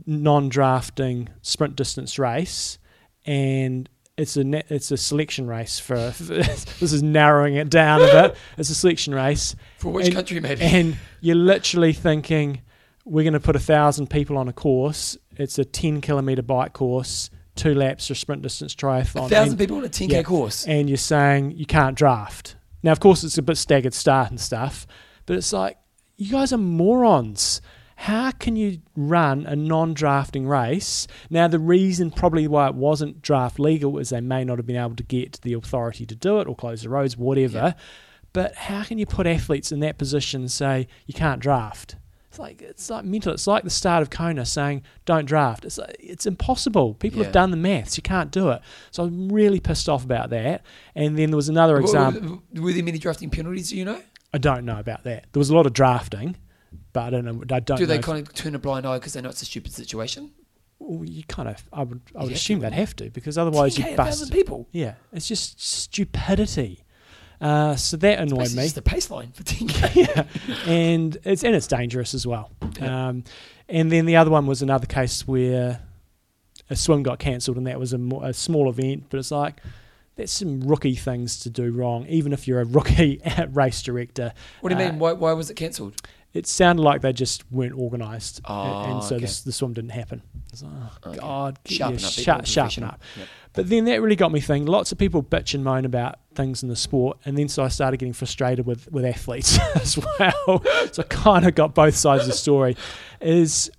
non drafting sprint distance race, and it's a it's a selection race for [laughs] this is narrowing it down a bit. [laughs] It's a selection race, For which And- country, maybe? and you're literally thinking we're going to put a thousand people on a course. It's a ten kilometer bike course, two laps for sprint distance triathlon. a thousand and, people on a 10k yeah. course. and you're saying you can't draft. Now, of course, it's a bit staggered start and stuff, but it's like you guys are morons. How can you run a non-drafting race? Now, the reason probably why it wasn't draft legal is they may not have been able to get the authority to do it or close the roads, whatever. Yeah. But how can you put athletes in that position and say you can't draft? It's like it's like mental. It's like the start of Kona saying don't draft. It's like, it's impossible. People Yeah. have done the maths. You can't do it. So I'm really pissed off about that. And then there was another Were- example. Were, there many drafting penalties? Do you know? I don't know about that. There was a lot of drafting, but I don't know. I don't Do they kind of turn a blind eye because they know it's a stupid situation? Well, you kind of. I would. I would have assume they'd have to because otherwise 10K, you bust. people. Yeah, it's just stupidity. Uh, so that annoyed me. just the baseline for 10k. [laughs] yeah, and it's and it's dangerous as well. Yeah. Um, and then the other one was another case where a swim got cancelled, and that was a, mo- a small event. But it's like that's some rookie things to do wrong, even if you're a rookie [laughs] race director. What do you Uh, mean? Why, why was it cancelled? It sounded like they just weren't organised, Oh, and, and so okay. this, the swim didn't happen. Like, oh, Okay. God, Sharpen your up, sharp- sharpen up. Yep. But then that really got me thinking. Lots of people bitch and moan about things in the sport, and then so I started getting frustrated with with athletes [laughs] as well. [laughs] so I kind of got both sides of the story. Is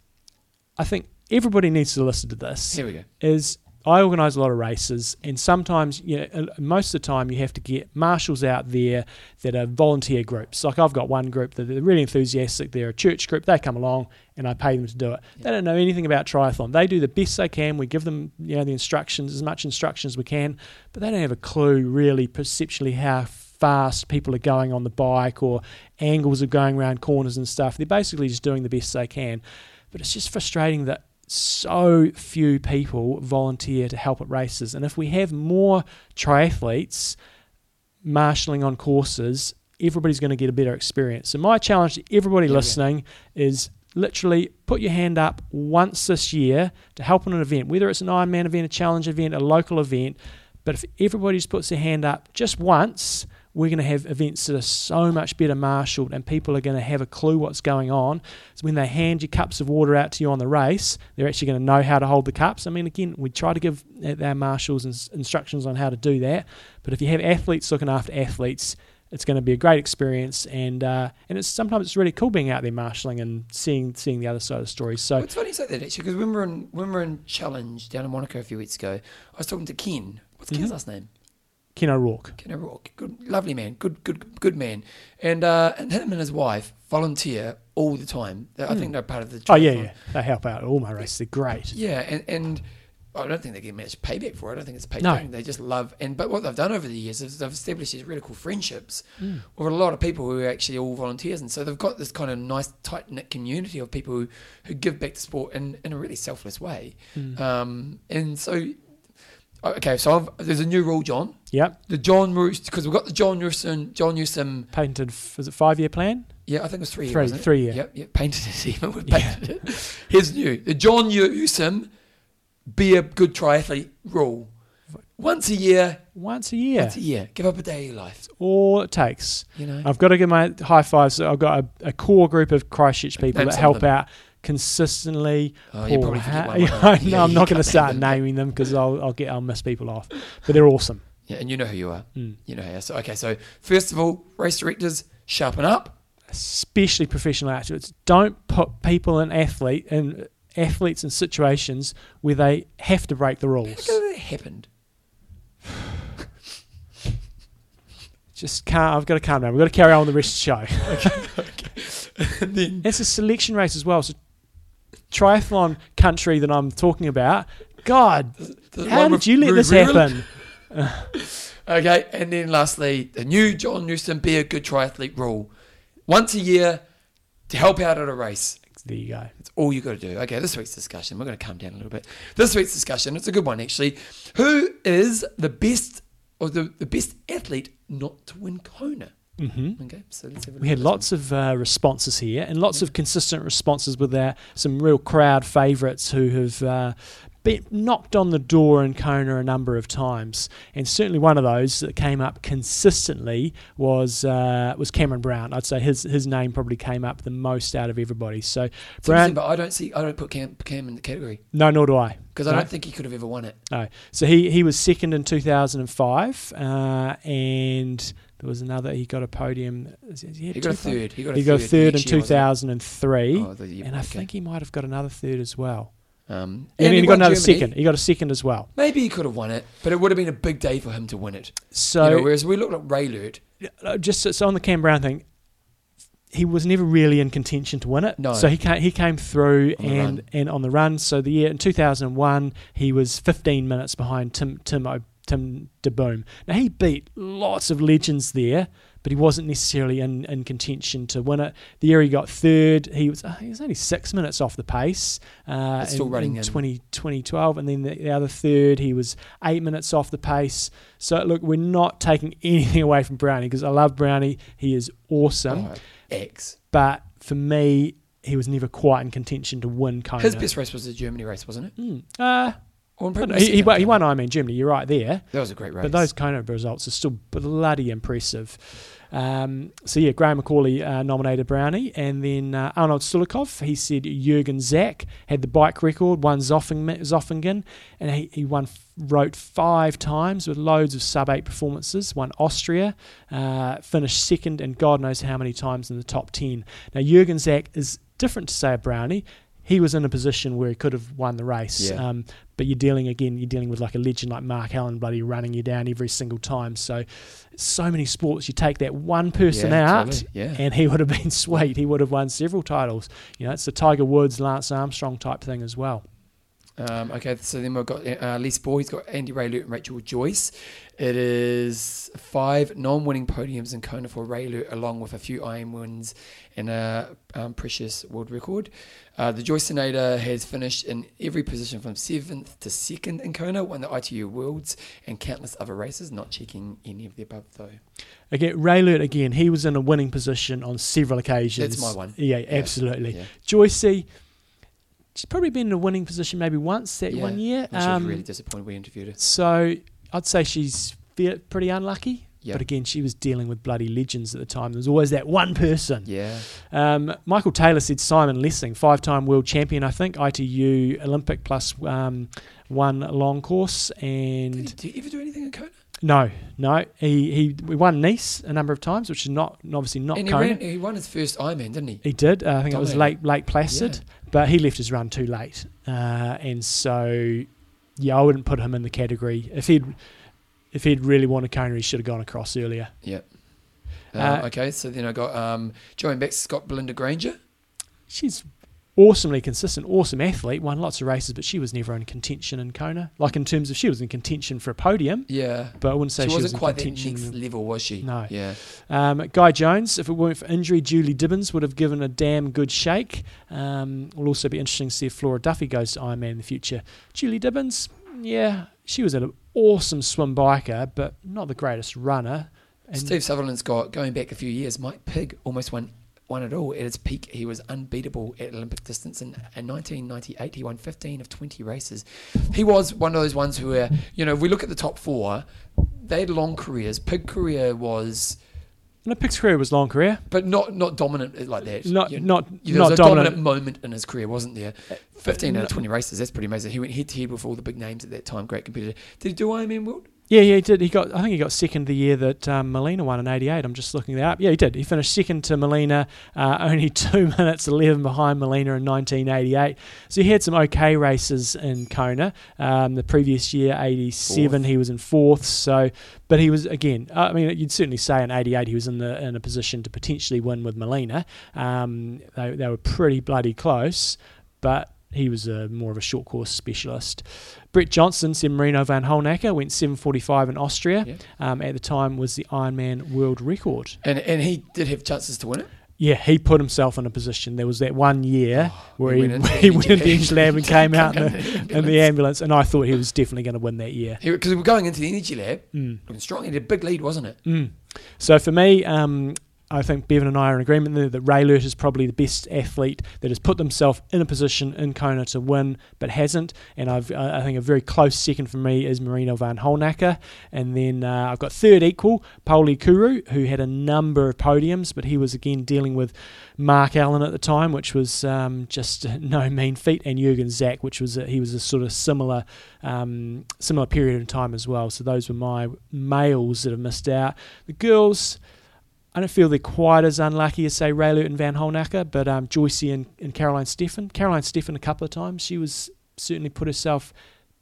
I think everybody needs to listen to this. Here we go. Is I organise a lot of races, and sometimes, you know, most of the time, you have to get marshals out there that are volunteer groups. Like I've got one group that are really enthusiastic. They're a church group. They come along, and I pay them to do it. They don't know anything about triathlon. They do the best they can. We give them, you know, the instructions as much instruction as we can, but they don't have a clue really perceptually how fast people are going on the bike or angles of going around corners and stuff. They're basically just doing the best they can. But it's just frustrating that so few people volunteer to help at races. And if we have more triathletes marshalling on courses, everybody's going to get a better experience. So my challenge to everybody Yeah, yeah. listening is literally put your hand up once this year to help on an event, whether it's an Ironman event, a challenge event, a local event. But if everybody just puts their hand up just once, we're going to have events that are so much better marshalled and people are going to have a clue what's going on. So when they hand you cups of water out to you on the race, they're actually going to know how to hold the cups. I mean, again, we try to give our marshals instructions on how to do that. But if you have athletes looking after athletes, it's going to be a great experience, and uh, and it's sometimes it's really cool being out there marshalling and seeing seeing the other side of the story. So Well, it's funny you say that actually, because when we were in when we were in Challenge down in Wanaka a few weeks ago, I was talking to Ken. What's Ken's Mhm. last name? Ken O'Rourke, Ken O'Rourke. Good, lovely man. Good, good, good man. And uh, and him and his wife volunteer all the time. I think they're part of the. oh yeah, yeah, they help out at all my races. They're great. Yeah, and, and I don't think they get much payback for it. I don't think it's payback. No. They just love and but what they've done over the years is they've established these really cool friendships Mm. with a lot of people who are actually all volunteers, and so they've got this kind of nice tight knit community of people who, who give back to sport in, in a really selfless way. Mm. Um, and so, okay, so I've, there's a new rule, John. Yep, The John Roos because we've got the John Newsom John Newsom. Um, painted. f- Was it five year plan? Yeah, I think it was three. years, Three, it? three year. Yep, yep. Painted it [laughs] even. We Yeah. painted it. Here's new. The John Newsom be a good triathlete rule. Once a year. Once a year. Once a year. Give up a day of your life. all it takes. You know. I've got to give my high fives. I've got a, a core group of Christchurch people Name that help out consistently. oh, Paul probably Ha- one. [laughs] Yeah, won't no, I'm not going to start naming them because I'll, I'll get I'll miss people off. But they're awesome. Yeah, and you know who you are. Mm. You know how. So okay. So first of all, race directors sharpen up. Especially professional athletes. Don't put people in athlete and athletes in situations where they have to break the How rules. come that happened? [sighs] Just can't. I've got to calm down. We've got to carry on the rest of the show. [laughs] [laughs] and then It's a selection race as well. So triathlon country that I'm talking about. God, the how did you let this happen? [laughs] [laughs] Okay, and then lastly, the new John Newsom be a good triathlete rule. Once a year to help out at a race. There you go. That's all you got to do. Okay, this week's discussion. We're going to calm down a little bit. This week's discussion, it's a good one actually. Who is the best or the, the best athlete not to win Kona? Hmm Okay, so let's have a We had lots of uh, responses here and lots of consistent responses with our, some real crowd favourites who have uh, been knocked on the door in Kona a number of times. And certainly one of those that came up consistently was uh, was Cameron Brown. I'd say his his name probably came up the most out of everybody. So. It's Brown, but I don't see. I don't put Cam, Cam in the category no, nor do I. because I No. don't think he could have ever won it. No. So he, he was second in 2005, uh, and there was another. He got a podium. it- He got a two- third. He got a He got a third in next year, wasn't 2003, it? Oh, and I okay. think he might have got another third as well. Um, And, then he got another Germany. second. He got a second as well. Maybe he could have won it, but it would have been a big day for him to win it. So you know, whereas we looked at Raelert. uh, just so- on the Cam Brown thing, he was never really in contention to win it. No. So he came, he came through On and and on the run. So the year in 2001, he was 15 minutes behind Tim Tim Tim DeBoom. Now he beat lots of legends there, but he wasn't necessarily in, in contention to win it. The year he got third, he was uh, he was only six minutes off the pace. Uh, still in, running in in. 20, 2012, and then the, the other third, he was eight minutes off the pace. So look, we're not taking [laughs] anything away from Brownie because I love Brownie. He is awesome, Oh, X. but for me, he was never quite in contention to win Kona. His best race was the Germany race, wasn't it? Mm. Uh, Or he, he, won, he won Ironman Germany. You're right there. That was a great race. But those Kona results are still bloody impressive. Um, so yeah, Graham Macaulay uh, nominated Brownie, and then uh, Arnold Sulikov. He said Jürgen Zäck had the bike record, won Zoffing, Zofingen, and he, he won Roth five times with loads of sub eight performances. Won Austria, uh, finished second, and God knows how many times in the top ten. Now Jürgen Zäck is different to say a Brownie he was in a position where he could have won the race. Yeah. Um, but you're dealing again, you're dealing with like a legend like Mark Allen, bloody running you down every single time. So, so many sports, you take that one person Yeah, out, totally. Yeah. and he would have [laughs] been sweet. He would have won several titles. You know, it's the Tiger Woods, Lance Armstrong type thing as well. Um, okay, so then we've got uh, Lee. He's got Andy Raelert and Rachel Joyce. It is five non-winning podiums in Kona for Raelert, along with a few Iron wins and a um, precious world record. Uh, the Joyceinator has finished in every position from seventh to second in Kona, won the ITU Worlds and countless other races. Not checking any of the above though. Again, Raelert, again, he was in a winning position on several occasions. That's my one. Yeah, absolutely. Yeah. Joycey, she's probably been in a winning position maybe once that Yeah. one year. And she was Um, really disappointed we interviewed her. So I'd say she's pretty unlucky. Yeah. But again, she was dealing with bloody legends at the time. There was always that one person. Yeah. Um, Michael Taylor said Simon Lessing, five time world champion, I think, ITU Olympic plus um, one long course. Did he, And did he ever do anything in Kona? no, no, he, he we won Nice a number of times, which is not obviously not and he, Kona. ran, he won his first Ironman, didn't he? He did. Uh, I think it was Lake Lake Placid, Yeah. but he left his run too late, uh, and so yeah, I wouldn't put him in the category. If he'd if he'd really wanted Kona, he should have gone across earlier. Yeah. Uh, Uh, okay, so then I got um, Joanne Beck's got Belinda Granger. She's awesomely consistent, awesome athlete, won lots of races, but she was never in contention in Kona. Like in terms of she was in contention for a podium, Yeah. but I wouldn't say She was she, wasn't was quite contention. next level, was she? No. Yeah. Um, Guy Jones, if it weren't for injury, Julie Dibens would have given a damn good shake. Um, will also be interesting to see if Flora Duffy goes to Ironman in the future. Julie Dibens, yeah, she was an awesome swim biker, but not the greatest runner. And Steve Sutherland's got, going back a few years, Mike Pigg almost won, won it all. At its peak, he was unbeatable at Olympic distance. In, in 1998, he won 15 of 20 races. He was one of those ones who were, you know, if we look at the top four, they had long careers. Pigg career was, no, Pigg's career was long career. but not not dominant uh, like that. Not You- not Yeah, there not was a dominant. dominant moment in his career, wasn't there? Uh, 15 out of 20 races, that's pretty amazing. He went head to head with all the big names at that time, great competitor. Did he do Ironman World? Yeah, yeah, he did. He got. I think he got second the year that um, Molina won in '88. I'm just looking that up. Yeah, he did. He finished second to Molina, uh, only [laughs] two minutes eleven behind Molina in 1988. So he had some okay races in Kona. Um, the previous year, '87, Fourth. he was in fourth. So, but he was again. uh, I mean, you'd certainly say in '88 he was in the in a position to potentially win with Molina. Um, they they were pretty bloody close, but. He was a, more of a short course specialist. Brett Johnson, San Marino Vanhoenacker, went 7.45 in Austria. Um, at the time, was the Ironman world record. And and he did have chances to win it. Yeah, he put himself in a position. There was that one year where he, went [laughs] into the he went into energy the engine lab and came [laughs] out in the, in ambulance. the ambulance, and I thought he was definitely going to win that year. Because we were going into the energy lab, Mm. strong. He had a big lead, wasn't it? Mm. So for me, um, I think Bevan and I are in agreement there that Raelert is probably the best athlete that has put themselves in a position in Kona to win, but hasn't. And I've, I think a very close second for me is Marino Vanhoenacker. And then uh, I've got third equal, Pauli Kiuru, who had a number of podiums, but he was again dealing with Mark Allen at the time, which was um, just [laughs] no mean feat, and Jurgen Zäck, which was a, he was a sort of similar um, similar period of time as well. So those were my males that have missed out. The girls, I don't feel they're quite as unlucky as say Raelert and Vanhoenacker, but um, Joycey and, and Caroline Steffen. Caroline Steffen a couple of times, she was certainly put herself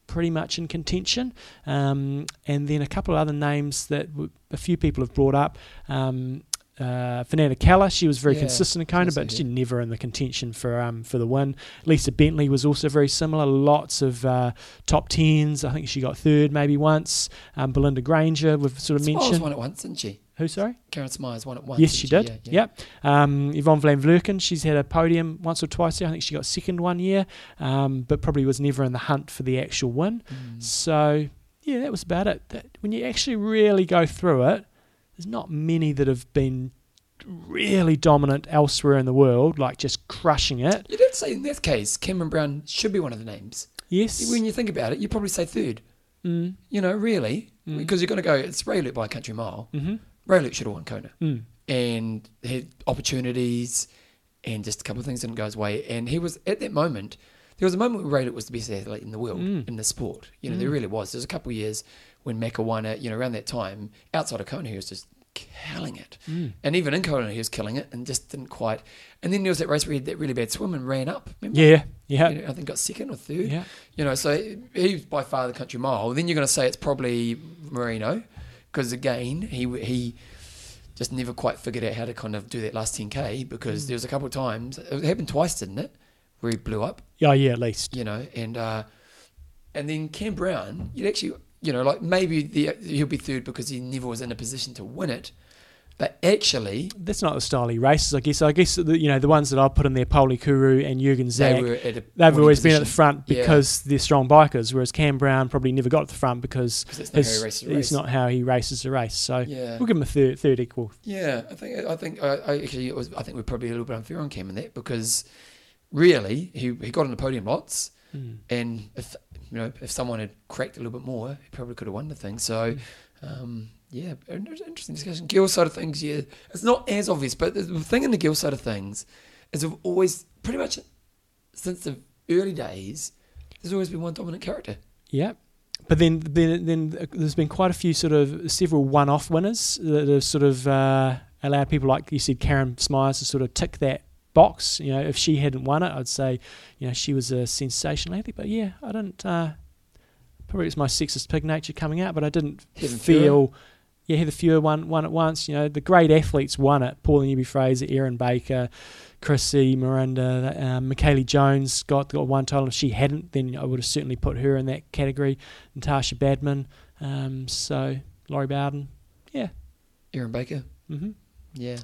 pretty much in contention. Um, and then a couple of other names that w- a few people have brought up. Um, uh, Fernanda Keller, she was very Yeah, consistent in Kona, but yeah. she never in the contention for um, for the win. Lisa Bentley was also very similar. Lots of uh, top tens. I think she got third maybe once. Um, Belinda Granger, we've sort of Smyers mentioned. won it once, didn't she? Who? Sorry. Karen Smyers won it once. Yes, she did. Yeah, yeah. Yep. Um, Yvonne Van Vlerken, she's had a podium once or twice there. I think she got second one year, um, but probably was never in the hunt for the actual win. Mm. So, yeah, that was about it. That, when you actually really go through it, there's not many that have been really dominant elsewhere in the world, like just crushing it. You did say in that case, Cameron Brown should be one of the names. Yes. When you think about it, you probably say third. Mm. You know, really, Mm. because you're going to go. It's Raelert by a country mile. Mm-hmm. Raelert should have won Kona, Mm. and had opportunities, and just a couple of things didn't go his way. And he was at that moment. There was a moment where Raelert was the best athlete in the world Mm. in the sport. You know, there Mm. really was. There was a couple of years when Macca won it. You know, around that time, outside of Kona, he was just killing it. Mm. And even in Kona, he was killing it, and just didn't quite. And then there was that race where he had that really bad swim and ran up. Remember? Yeah. Yeah. You know, I think got second or third. Yeah. You know, so he's by far the country mile. Then you're going to say it's probably Marino, because again, he he just never quite figured out how to kind of do that last 10k. Because there was a couple of times it happened twice, didn't it, where he blew up. Oh, yeah, at least. You know, and uh, and then Cam Brown, you'd actually, you know, like maybe the, he'll be third because he never was in a position to win it. But actually, That's not the style he races, I guess. I guess, the, you know, the ones that I've put in there, Pauli Kiuru and Jürgen Zäck, they were at a they've winning always been at the position. front Yeah. because they're strong bikers, whereas Cam Brown probably never got to the front because that's not his, he races a it's race. not how he races a race. So Yeah. we'll give him a third, third equal. Yeah, I think I think I, I actually was I think we're probably a little bit unfair on Cam in that because really he he got on the podium lots Mm. and if you know if someone had cracked a little bit more he probably could have won the thing. So um, yeah, an interesting discussion. Gill side of things, yeah, it's not as obvious, but the the thing in the Gill side of things is we've always pretty much since the early days there's always been one dominant character. Yeah. But then, then, then there's been quite a few sort of several one-off winners that have sort of uh, allowed people like you said, Karen Smyers, to sort of tick that box. You know, if she hadn't won it, I'd say, you know, she was a sensational athlete. But yeah, I didn't. Uh, probably it's my sexist pig nature coming out, but I didn't feel. Yeah, the Fewer won won it once. You know, the great athletes won it. Paula Newby Fraser, Erin Baker, Chrissy, Mirinda, um, Michellie Jones got got one title. If she hadn't, then I would have certainly put her in that category. Natasha Badman, um, so Lori Bowden. Yeah. Erin Baker. hmm Yeah.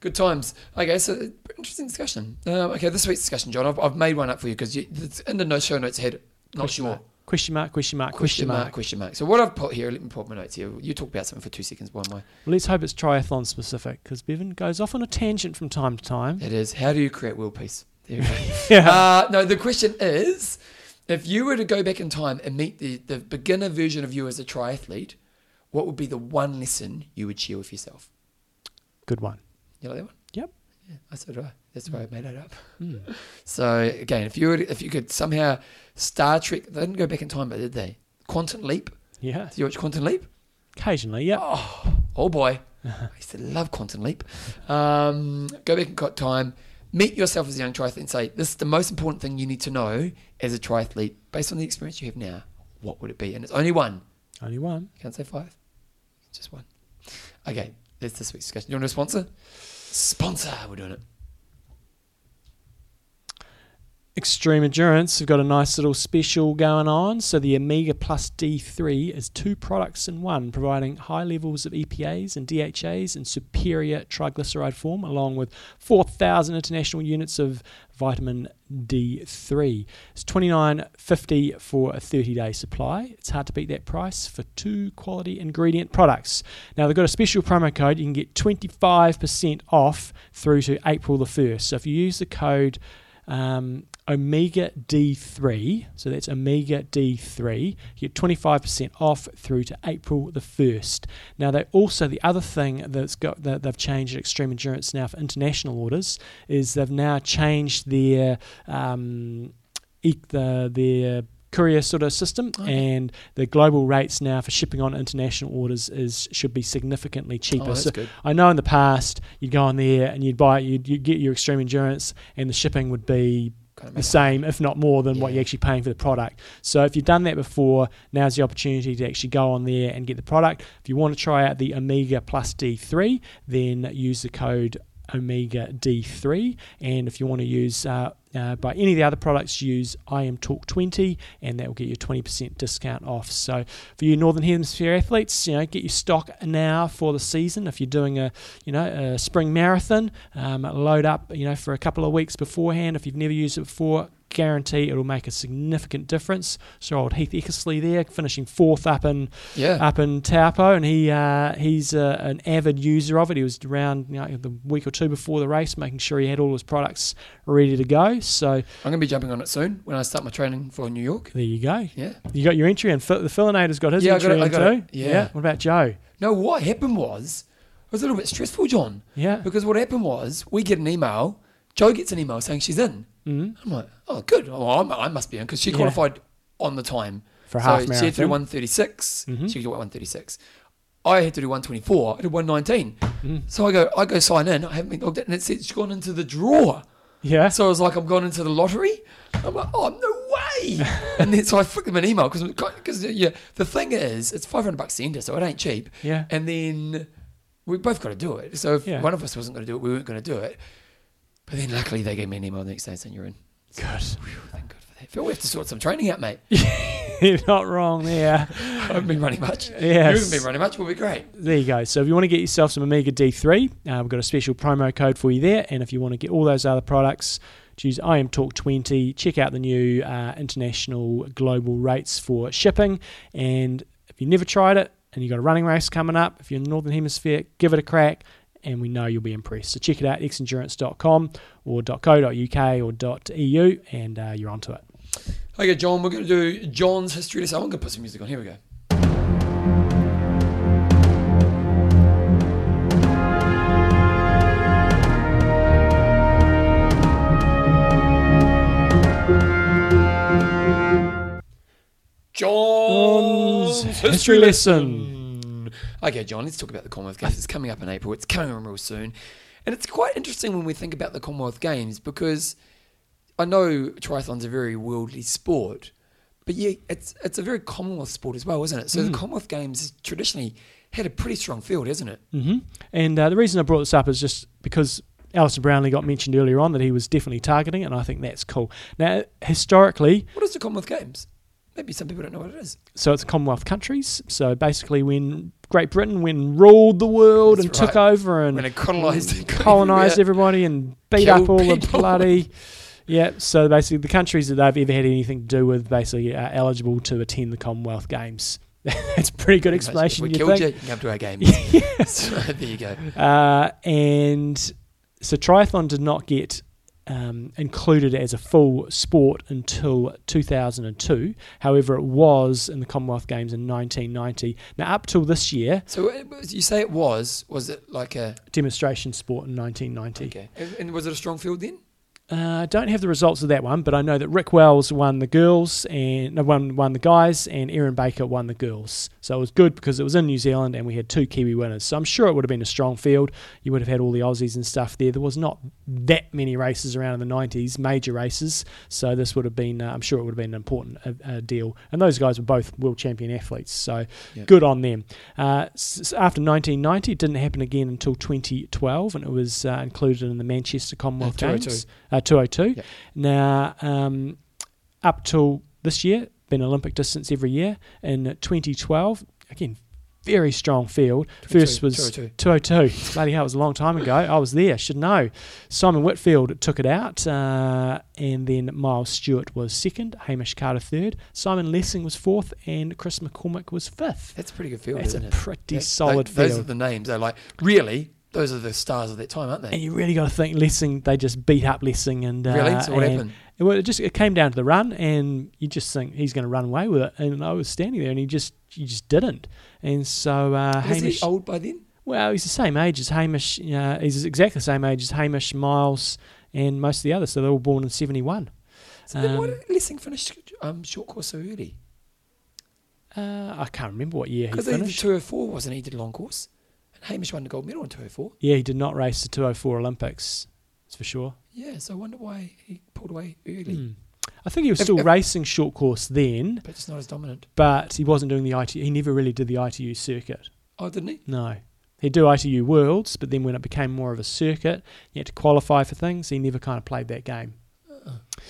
Good times. Okay, so interesting discussion. Um, okay, this week's discussion, John, I've, I've made one up for you because in the no show notes had not Question sure. mark. Question mark, question mark, Question mark, question mark. So what I've put here, let me put my notes here. You talk about something for two seconds while my Well, let's hope it's triathlon specific because Bevan goes off on a tangent from time to time. it is how do you create world peace? There we go. [laughs] Yeah. uh, no, the question is, if you were to go back in time and meet the, the beginner version of you as a triathlete, what would be the one lesson you would share with yourself? Good one. You like that one? Yep. Yeah, I so do I. That's why I made it up. Mm. [laughs] So again, if you were, if you could somehow Star Trek, they didn't go back in time, but did they? Quantum Leap. Yeah. Did you watch Quantum Leap? Occasionally, yeah. Oh, oh boy, [laughs] I used to love Quantum Leap. Um, go back in time, meet yourself as a young triathlete, and say this is the most important thing you need to know as a triathlete based on the experience you have now. What would it be? And it's only one. Only one. Can't say five. Just one. Okay, that's this week's discussion. Do You want a sponsor? Sponsor. We're doing it. Extreme Endurance have got a nice little special going on. So the Omega Plus D3 is two products in one, providing high levels of EPAs and DHAs in superior triglyceride form, along with 4,000 international units of vitamin D3. It's 29.50 for a 30-day supply. It's hard to beat that price for two quality ingredient products. Now they've got a special promo code. You can get 25% off through to April the 1st. So if you use the code um, Omega D3. So that's Omega D3. You get 25% off through to April the 1st. Now, they also, the other thing that's got that they've changed at Extreme Endurance now for international orders is they've now changed their um, the, their courier sort of system Okay. and the global rates now for shipping on international orders is should be significantly oh, cheaper Oh, that's so good. I know in the past you'd go on there and you'd buy you'd, you'd get your extreme endurance and the shipping would be the same if not more than what you're actually paying for the product. So if you've done that before, now's the opportunity to actually go on there and get the product. If you want to try out the Omega Plus D3, then use the code Omega D3 and if you want to use uh, uh, by any of the other products use I am Talk 20 and that will get you a 20% discount off. So for you Northern Hemisphere athletes you know get your stock now for the season. If you're doing a you know a spring marathon um, load up you know for a couple of weeks beforehand. If you've never used it before guarantee it'll make a significant difference. So old Heath Eckersley there, finishing fourth up in Yeah. up in Taupo, and he uh, he's uh, an avid user of it. He was around you know, the week or two before the race, making sure he had all his products ready to go. So I'm going to be jumping on it soon when I start my training for New York. there you go. Yeah. You got your entry, and the Fillinator's got his Yeah, I got entry it, I got too. it. Yeah. What about Joe? No, what happened was, it was a little bit stressful, John, Yeah. because what happened was we get an email, Joe gets an email saying she's in. Mm I'm like, oh, good. Oh, I'm, I must be in because she Yeah. qualified on the time. For so half she had to do marathon. 136. Mhm. She could do 136. I had to do 124. I did 119. Mm. So I go, I go sign in. I haven't been logged in, and it said she's gone into the drawer. Yeah. So I was like, I'm going into the lottery. I'm like, oh no way! [laughs] and then so I flicked them an email because because yeah, the thing is, it's 500 bucks to enter, so it ain't cheap. Yeah. And then we both got to do it. So if Yeah. one of us wasn't going to do it, we weren't going to do it. But then luckily they gave me an email the next day saying you're in. Good. Phew, thank God for that. Phil, we have to sort some training out, mate. [laughs] You're not wrong there. [laughs] I haven't been running much. Yes. You haven't been running much. Will be great. There you go. So if you want to get yourself some Omega D3, uh, we've got a special promo code for you there. And if you want to get all those other products, choose I am Talk 20. Check out the new uh, international global rates for shipping. And if you've never tried it and you've got a running race coming up, if you're in the Northern Hemisphere, give it a crack. And we know you'll be impressed. So check it out, xendurance.com or .co.uk or .eu, and uh, you're onto it. Okay, John, we're going to do John's history lesson. I'm going to put some music on. Here we go. John's history history Okay, John, let's talk about the Commonwealth Games. It's coming up in April. It's coming on real soon. And it's quite interesting when we think about the Commonwealth Games because I know triathlon's a very worldly sport, but yeah, it's it's a very Commonwealth sport as well, isn't it? So the Mm. Commonwealth Games traditionally had a pretty strong field, hasn't it? hmm And uh, the reason I brought this up is just because Alistair Brownlee got mentioned earlier on that he was definitely targeting and I think that's cool. Now, historically, What is the Commonwealth Games? Maybe some people don't know what it is. so it's Commonwealth countries. So basically, when Great Britain when ruled the world That's and took over and When it colonised, colonized everybody and beat up all the bloody. [laughs] Yeah, so basically, the countries that they've ever had anything to do with basically are eligible to attend the Commonwealth Games. [laughs] That's a pretty good explanation. If we you killed think? you, you can come to our game. [laughs] so there you go. Uh, and so triathlon did not get um, included as a full sport until 2002. However, it was in the Commonwealth Games in 1990. Now, up till this year, So you say it was? Was it like a demonstration sport in 1990. okay? And, and was it a strong field then? Uh, I don't have the results of that one, but I know that Rick Wells won the girls and no, won won the guys, and Erin Baker won the girls. So it was good because it was in New Zealand, and we had two Kiwi winners. So I'm sure it would have been a strong field. You would have had all the Aussies and stuff there. There was not that many races around in the 90s, major races. So this would have been, uh, I'm sure it would have been an important uh, uh, deal. And those guys were both world champion athletes, so Yeah. good on them. Uh, s- after 1990, it didn't happen again until 2012, and it was uh, included in the Manchester Commonwealth 202. Games. Uh, 202. Yeah. Now, um, up till this year, been Olympic distance every year. In 2012, again, very strong field. First was 202. 202. Bloody hell, it was a long time ago. I was there, should know. Simon Whitfield took it out, uh, and then Miles Stewart was second, Hamish Carter third, Simon Lessing was fourth, and Chris McCormick was fifth. That's a pretty good field, That's a it? pretty solid tho- Those are the names. They're like really. Those are the stars of that time, aren't they? And you really got to think Lessing, they just beat up Lessing. and uh, really? So what and happened? It, well, it just it came down to the run, and you just think he's going to run away with it. And I was standing there, and he just he just didn't. And so uh, Was Hamish, he old by then? well, he's the same age as Hamish. Uh, he's exactly the same age as Hamish, Miles, and most of the others. So they're all born in '71. So then why Um, did Lessing finish um, short course so early? Uh, I can't remember what year he finished. Because he did finished. 204, wasn't he? He did long course. Hamish won the gold medal in 204. yeah, he did not race the 204 Olympics. That's for sure. Yeah, so I wonder why he pulled away early. Hmm. I think he was If- still if- racing short course then, But just not as dominant. but he wasn't doing the ITU. He never really did the ITU circuit. Oh, didn't he? No. He'd do ITU Worlds, but then when it became more of a circuit, you had to qualify for things. He never kind of played that game.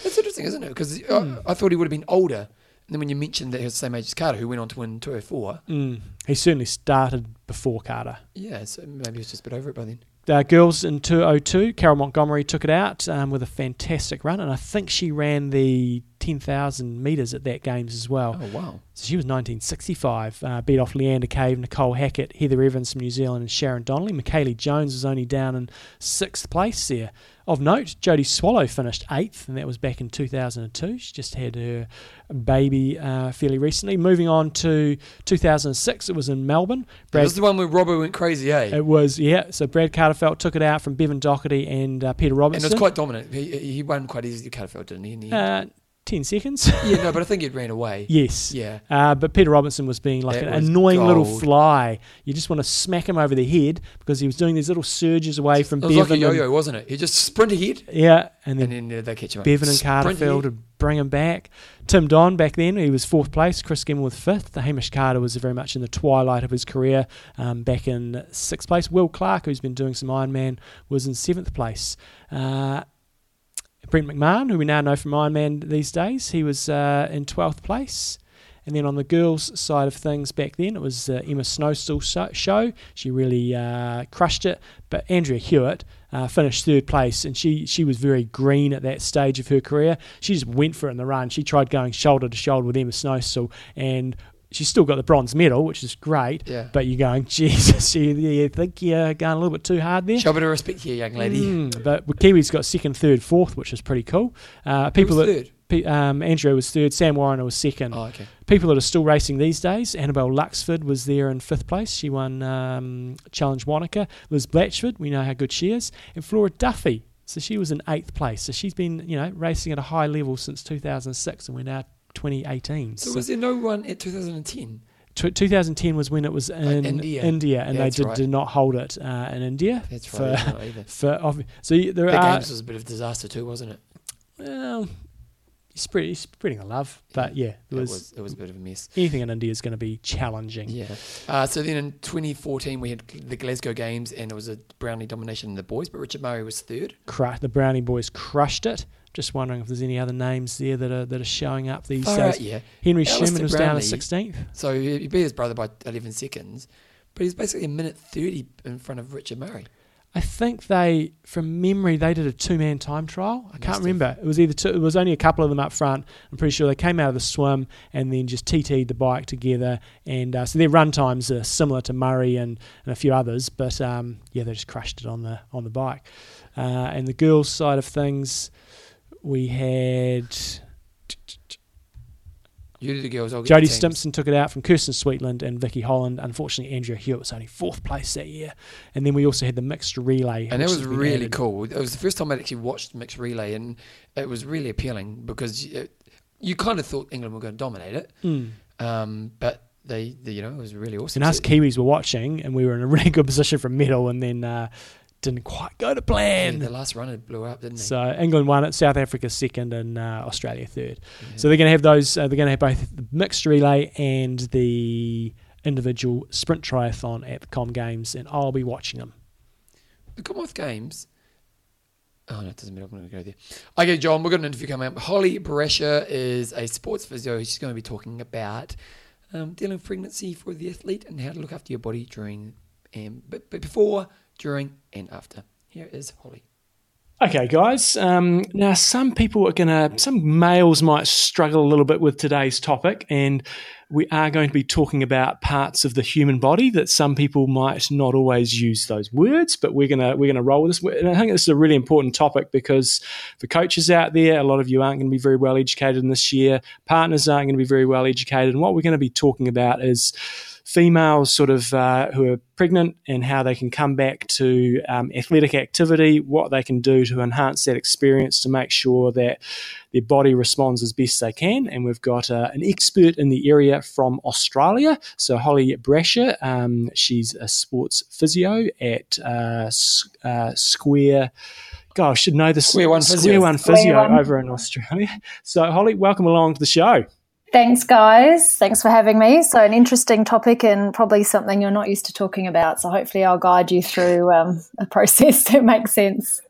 That's interesting, isn't it? Because Hmm. I, I thought he would have been older. Then when you mentioned that he was the same age as Carter, who went on to win 204, Mm. He certainly started before Carter. yeah, so maybe he was just a bit over it by then. uh, girls in 202, Carol Montgomery took it out um, with a fantastic run, and I think she ran the 10,000 metres at that games as well. Oh, wow. So she was 1965, uh, beat off Leanda Cave, Nicole Hackett, Heather Evans from New Zealand, and Sharon Donnelly. Michellie Jones was only down in sixth place there. Of note, Jodie Swallow finished eighth, and that was back in 2002. She just had her baby uh, fairly recently. Moving on to 2006, it was in Melbourne. Brad, was the one where Robbo went crazy, eh? It was, yeah. So Brad Kahlefeldt took it out from Bevan Docherty and uh, Peter Robinson. And it was quite dominant. He, he won quite easily, Carterfelt, didn't he? Uh, 10 seconds. yeah, no, but I [laughs] think it ran away. Yes. Yeah. Uh, but Peter Robinson was being like that an annoying gold. little fly. You just want to smack him over the head because he was doing these little surges away from Bevan. it was Bevan. like a yo-yo, wasn't it? He just sprint ahead. Yeah, and then, and then uh, they catch him Bevan and Kahlefeldt to bring him back. Tim Don back then, he was fourth place. Chris Gemmell fifth. The Hamish Carter was very much in the twilight of his career, um, back in sixth place. Will Clark, who's been doing some Ironman, was in seventh place. Uh, Brent McMahon, who we now know from Ironman these days, he was uh, in 12th place. And then on the girls' side of things back then, it was uh, Emma Snowsill's show. She really uh, crushed it. But Andrea Hewitt uh, finished third place, and she, she was very green at that stage of her career. She just went for it in the run. She tried going shoulder to shoulder with Emma Snowstill and she's still got the bronze medal, which is great. Yeah. But you're going, Jesus, [laughs] you, you think you're going a little bit too hard there. Show a bit of respect here, young lady. Mm, but Kiwi's got second, third, fourth, which is pretty cool. Uh, people that third? Um, Andrew was third. Sam Warriner was second. Oh, okay. People that are still racing these days. Annabelle Luxford was there in fifth place. She won um, Challenge Wanaka. Liz Blatchford, we know how good she is. And Flora Duffy. So she was in eighth place. So she's been, you know, racing at a high level since 2006, and we're now 2018. So, so was there no one at 2010? 2010 was when it was in India. India, and they did, right. did not hold it uh, in India. That's for, right. For, [laughs] so there the are. games was a bit of a disaster too, wasn't it? Well, spread, spreading the love, but yeah, it was, was, it was a bit of a mess. Anything in India is going to be challenging. Yeah. Uh, so then in 2014 we had the Glasgow Games, and it was a Brownie domination in the boys, but Richard Murray was third. Cru- the Brownie boys crushed it. Just wondering if there's any other names there that are that are showing up these days. Yeah. Henri Alistair Schoeman was Brownlee, down to 16th. So he beat his brother by 11 seconds, but he's basically a minute 30 in front of Richard Murray. I think they, from memory, they did a two-man time trial. I can't remember. It was either two, it was only a couple of them up front. I'm pretty sure they came out of the swim and then just TT'd the bike together. And uh, so their run times are similar to Murray and, and a few others, but um, yeah, they just crushed it on the on the bike. Uh, and the girls' side of things, we had. You the girls. I'll Jodie Stimpson took it out from Kirsten Sweetland and Vicky Holland. Unfortunately, Andrea Hewitt was only fourth place that year. And then we also had the mixed relay. And that was really added. cool. It was the first time I'd actually watched mixed relay, and it was really appealing because it, you kind of thought England were going to dominate it. Mm. Um, but they, they, you know, it was really awesome. And us Kiwis were watching, and we were in a really good position for medal, and then uh, didn't quite go to plan. Yeah, the last run it blew up, didn't they? So England won it, South Africa second, and uh, Australia third. Yeah. So they're going to have those. Uh, they're going to have both the mixed relay and the individual sprint triathlon at the Com Games, and I'll be watching them. The Commonwealth Games. Oh no, it doesn't matter. I'm going to go there. Okay, John, we've got an interview coming up. Holly Brasher is a sports physio. She's going to be talking about um, dealing with pregnancy for the athlete and how to look after your body during, um, but, but before during, and after. Here is Holly. Okay, guys. Um, now, some people are going to, some males might struggle a little bit with today's topic, and we are going to be talking about parts of the human body that some people might not always use those words, but we're gonna we're gonna roll with this. And I think this is a really important topic because for coaches out there, a lot of you aren't going to be very well educated in this year. Partners aren't going to be very well educated, and what we're going to be talking about is females sort of uh, who are pregnant and how they can come back to um, athletic activity, what they can do to enhance that experience to make sure that their body responds as best they can. And we've got uh, an expert in the area from Australia. So Holly Brasher, um, she's a sports physio at uh, uh Square. God, I should know the Square One Square Physio, One Physio over in Australia. [laughs] So Holly, welcome along to the show. Thanks, guys. Thanks for having me. So, an interesting topic and probably something you're not used to talking about. So, hopefully, I'll guide you through um, a [laughs] process that makes sense.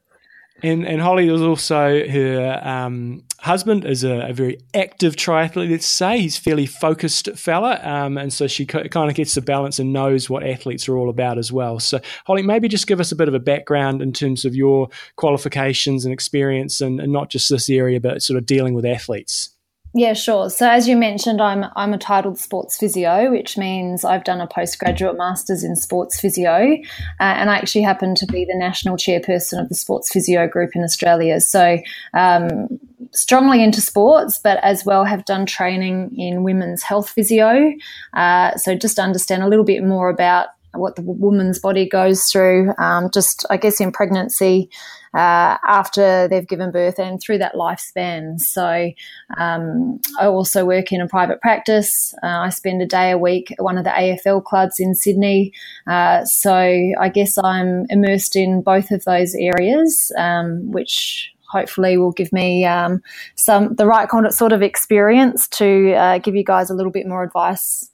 And and Holly is also her um, husband is a, a, very active triathlete. Let's say he's fairly focused fella, um, and so she co- kind of gets the balance and knows what athletes are all about as well. So Holly, maybe just give us a bit of a background in terms of your qualifications and experience, and, and not just this area, but sort of dealing with athletes. Yeah, sure. So as you mentioned, I'm I'm a titled sports physio, which means I've done a postgraduate masters in sports physio, uh, and I actually happen to be the national chairperson of the sports physio group in Australia. So um, strongly into sports, but as well have done training in women's health physio. Uh, so just understand a little bit more about what the woman's body goes through, um, just I guess in pregnancy uh, after they've given birth and through that lifespan. So um, I also work in a private practice. Uh, I spend a day a week at one of the AFL clubs in Sydney. Uh, so I guess I'm immersed in both of those areas, um, which hopefully will give me um, some the right kind of sort of experience to uh, give you guys a little bit more advice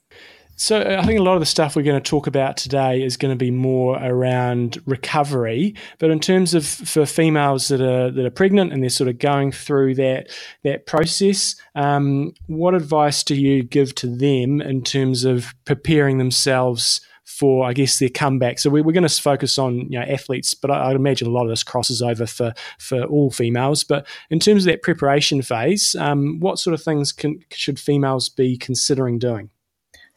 so uh, I think a lot of the stuff we're going to talk about today is going to be more around recovery. But in terms of for females that are that are pregnant and they're sort of going through that that process, um, what advice do you give to them in terms of preparing themselves? for, I guess, their comeback. So we, are going to focus on you know athletes, but I, would imagine a lot of this crosses over for for all females. But in terms of that preparation phase, um, what sort of things can, should females be considering doing?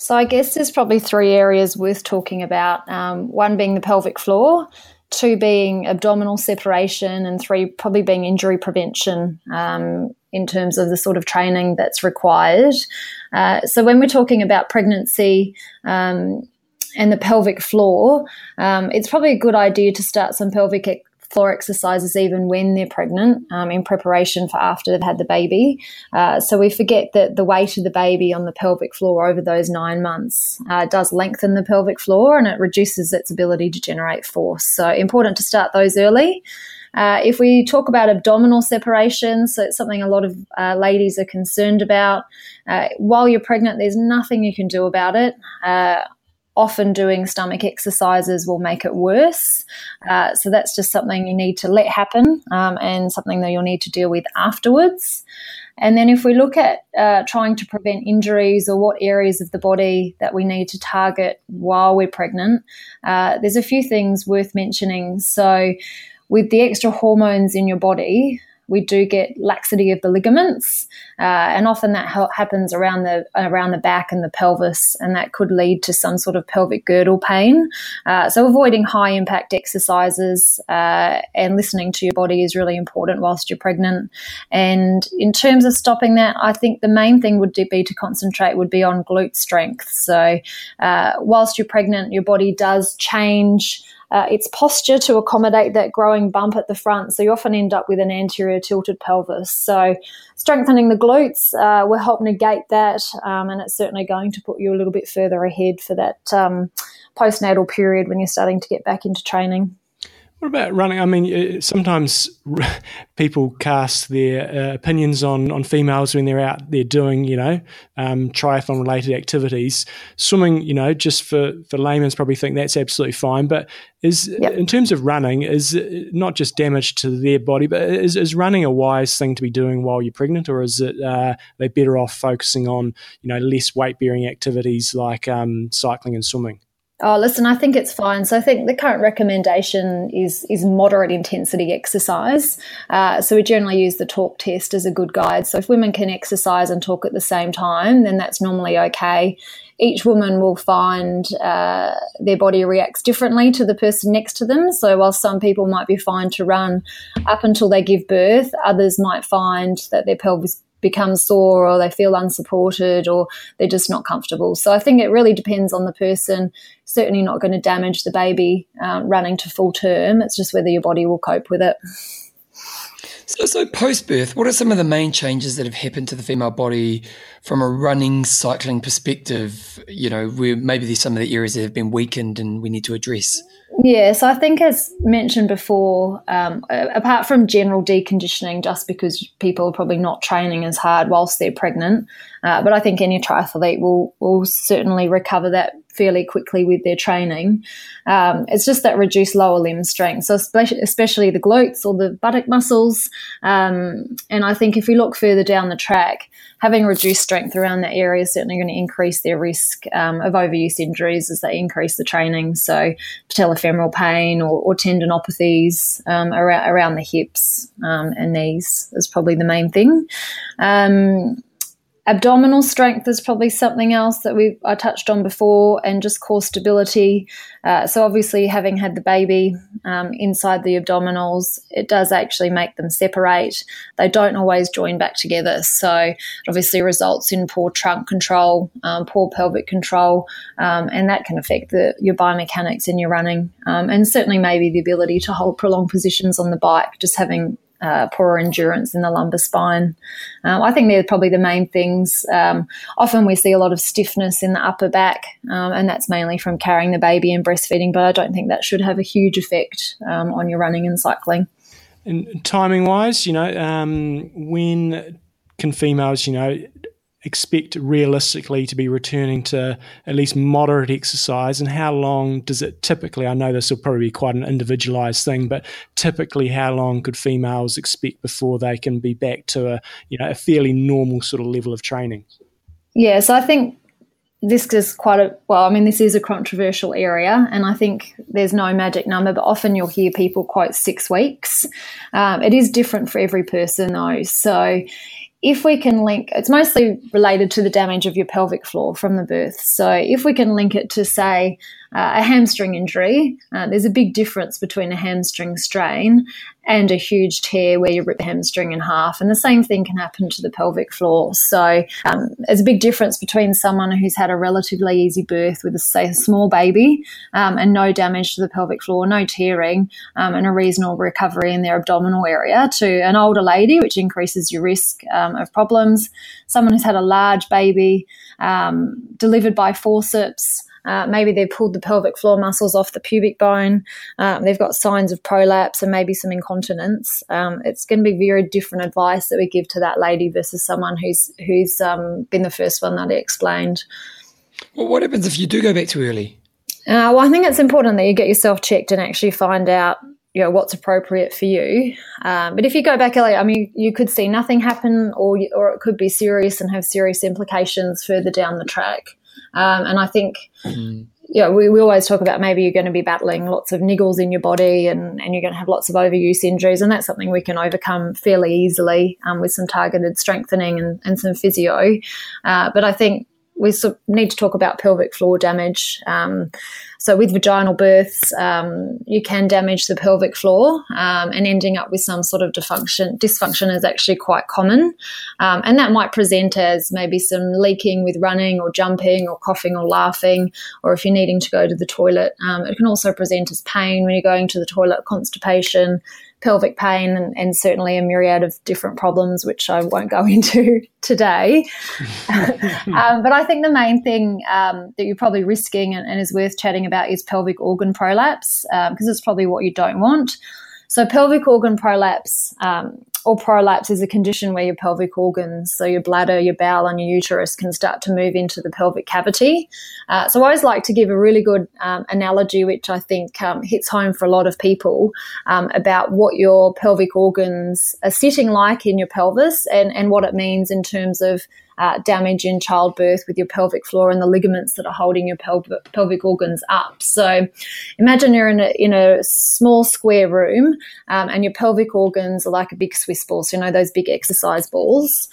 So I guess there's probably three areas worth talking about. Um, one being the pelvic floor, two being abdominal separation, and three probably being injury prevention um, in terms of the sort of training that's required. Uh, so when we're talking about pregnancy, um, and the pelvic floor, um, it's probably a good idea to start some pelvic floor exercises even when they're pregnant um, in preparation for after they've had the baby. Uh, so we forget that the weight of the baby on the pelvic floor over those nine months uh, does lengthen the pelvic floor and it reduces its ability to generate force. So important to start those early. Uh, if we talk about abdominal separation, so it's something a lot of uh, ladies are concerned about. Uh, while you're pregnant, there's nothing you can do about it. Often doing stomach exercises will make it worse. Uh, so that's just something you need to let happen um, and something that you'll need to deal with afterwards. And then if we look at uh, trying to prevent injuries or what areas of the body that we need to target while we're pregnant, uh, there's a few things worth mentioning. So with the extra hormones in your body, we do get laxity of the ligaments, uh, and often that ha- happens around the around the back and the pelvis, and that could lead to some sort of pelvic girdle pain. Uh, so, avoiding high impact exercises uh, and listening to your body is really important whilst you're pregnant. And in terms of stopping that, I think the main thing would be to concentrate would be on glute strength. So, uh, whilst you're pregnant, your body does change uh, its posture to accommodate that growing bump at the front. So you often end up with an anterior tilted pelvis. So strengthening the glutes uh, will help negate that, um, and it's certainly going to put you a little bit further ahead for that um, postnatal period when you're starting to get back into training. What about running? I mean, uh, sometimes [laughs] people cast their uh, opinions on, on females when they're out there doing, you know, um, triathlon related activities. Swimming, you know, just for, for layman's probably think that's absolutely fine. But is yep. in terms of running, is not just damage to their body, but is, is running a wise thing to be doing while you're pregnant, or is it uh, they better off focusing on, you know, less weight bearing activities like um, cycling and swimming? Oh, listen, I think it's fine. So I think the current recommendation is is moderate intensity exercise. Uh, so we generally use the talk test as a good guide. So if women can exercise and talk at the same time, then that's normally okay. Each woman will find uh, their body reacts differently to the person next to them. So while some people might be fine to run up until they give birth, others might find that their pelvis become sore or they feel unsupported or they're just not comfortable. So I think it really depends on the person. Certainly not going to damage the baby uh, running to full term. It's just whether your body will cope with it. So, so post birth, what are some of the main changes that have happened to the female body from a running, cycling perspective? You know, where maybe there's some of the areas that have been weakened and we need to address. Yes, I think as mentioned before, um, apart from general deconditioning, just because people are probably not training as hard whilst they're pregnant, uh, but I think any triathlete will will certainly recover that fairly quickly with their training. Um, it's just that reduced lower limb strength, so especially, especially the glutes or the buttock muscles. Um, and I think if we look further down the track, having reduced strength around that area is certainly going to increase their risk um, of overuse injuries as they increase the training. So patellofemoral pain or, or tendinopathies um, around, around the hips um, and knees is probably the main thing. Abdominal strength is probably something else that we I touched on before, and just core stability. Uh, so obviously, having had the baby um, inside the abdominals, it does actually make them separate. They don't always join back together, so it obviously results in poor trunk control, um, poor pelvic control, um, and that can affect the, your biomechanics in your running, um, and certainly maybe the ability to hold prolonged positions on the bike. Just having uh, poorer endurance in the lumbar spine. Um, I think they're probably the main things. Um, often we see a lot of stiffness in the upper back, um, and that's mainly from carrying the baby and breastfeeding, but I don't think that should have a huge effect um, on your running and cycling. And timing wise, you know, um, when can females, you know, expect realistically to be returning to at least moderate exercise? And how long does it typically i know this will probably be quite an individualized thing but typically how long could females expect before they can be back to a you know a fairly normal sort of level of training? Yeah so i think this is quite a well i mean this is a controversial area and i think there's no magic number but often you'll hear people quote six weeks. Um, it is different for every person though. So if we can link, it's mostly related to the damage of your pelvic floor from the birth. So if we can link it to, say, uh, a hamstring injury, uh, there's a big difference between a hamstring strain and a huge tear where you rip the hamstring in half. And the same thing can happen to the pelvic floor. So um, there's a big difference between someone who's had a relatively easy birth with, a, say, a small baby um, and no damage to the pelvic floor, no tearing, um, and a reasonable recovery in their abdominal area to an older lady, which increases your risk um, of problems. Someone who's had a large baby um, delivered by forceps. Uh, maybe they've pulled the pelvic floor muscles off the pubic bone. Um, they've got signs of prolapse and maybe some incontinence. Um, it's going to be very different advice that we give to that lady versus someone who's who's um, been the first one that I explained. Well, what happens if you do go back too early? Uh, well, I think it's important that you get yourself checked and actually find out you know what's appropriate for you. Um, but if you go back earlier, I mean, you could see nothing happen, or or it could be serious and have serious implications further down the track. Um, and I think, mm. yeah, we, we always talk about maybe you're going to be battling lots of niggles in your body and, and you're going to have lots of overuse injuries. And that's something we can overcome fairly easily um, with some targeted strengthening and, and some physio. Uh, but I think we need to talk about pelvic floor damage. Um, so with vaginal births, um, you can damage the pelvic floor, um, and ending up with some sort of dysfunction. Dysfunction is actually quite common, um, and that might present as maybe some leaking with running or jumping or coughing or laughing, or if you're needing to go to the toilet. Um, it can also present as pain when you're going to the toilet, constipation, pelvic pain and, and, certainly a myriad of different problems, which I won't go [laughs] into today. [laughs] um, but I think the main thing um, that you're probably risking and, and, is worth chatting about is pelvic organ prolapse, because um, it's probably what you don't want. So, pelvic organ prolapse um, or prolapse is a condition where your pelvic organs, so your bladder, your bowel, and your uterus, can start to move into the pelvic cavity. Uh, so, I always like to give a really good um, analogy, which I think um, hits home for a lot of people, um, about what your pelvic organs are sitting like in your pelvis and, and what it means in terms of uh, damage in childbirth with your pelvic floor and the ligaments that are holding your pel- pelvic organs up. So imagine you're in a, in a small square room um, and your pelvic organs are like a big Swiss ball. So, you know, those big exercise balls.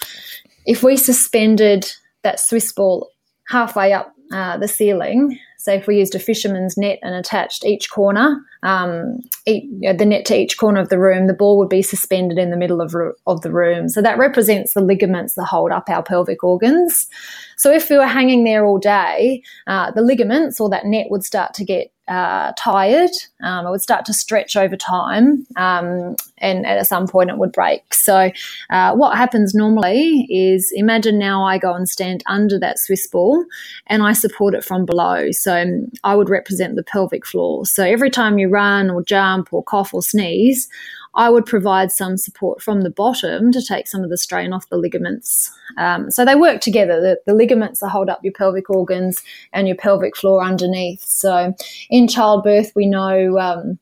If we suspended that Swiss ball halfway up uh, the ceiling, so if we used a fisherman's net and attached each corner, um, the net to each corner of the room, the ball would be suspended in the middle of, of the room. So that represents the ligaments that hold up our pelvic organs. So if we were hanging there all day, uh, the ligaments or that net would start to get uh, tired. Um, it would start to stretch over time, um, and at some point it would break. So, uh, what happens normally is imagine now I go and stand under that Swiss ball and I support it from below. So, I would represent the pelvic floor. So, every time you run or jump or cough or sneeze, I would provide some support from the bottom to take some of the strain off the ligaments. Um, so they work together. The, the, ligaments that hold up your pelvic organs and your pelvic floor underneath. So in childbirth, we know. Um,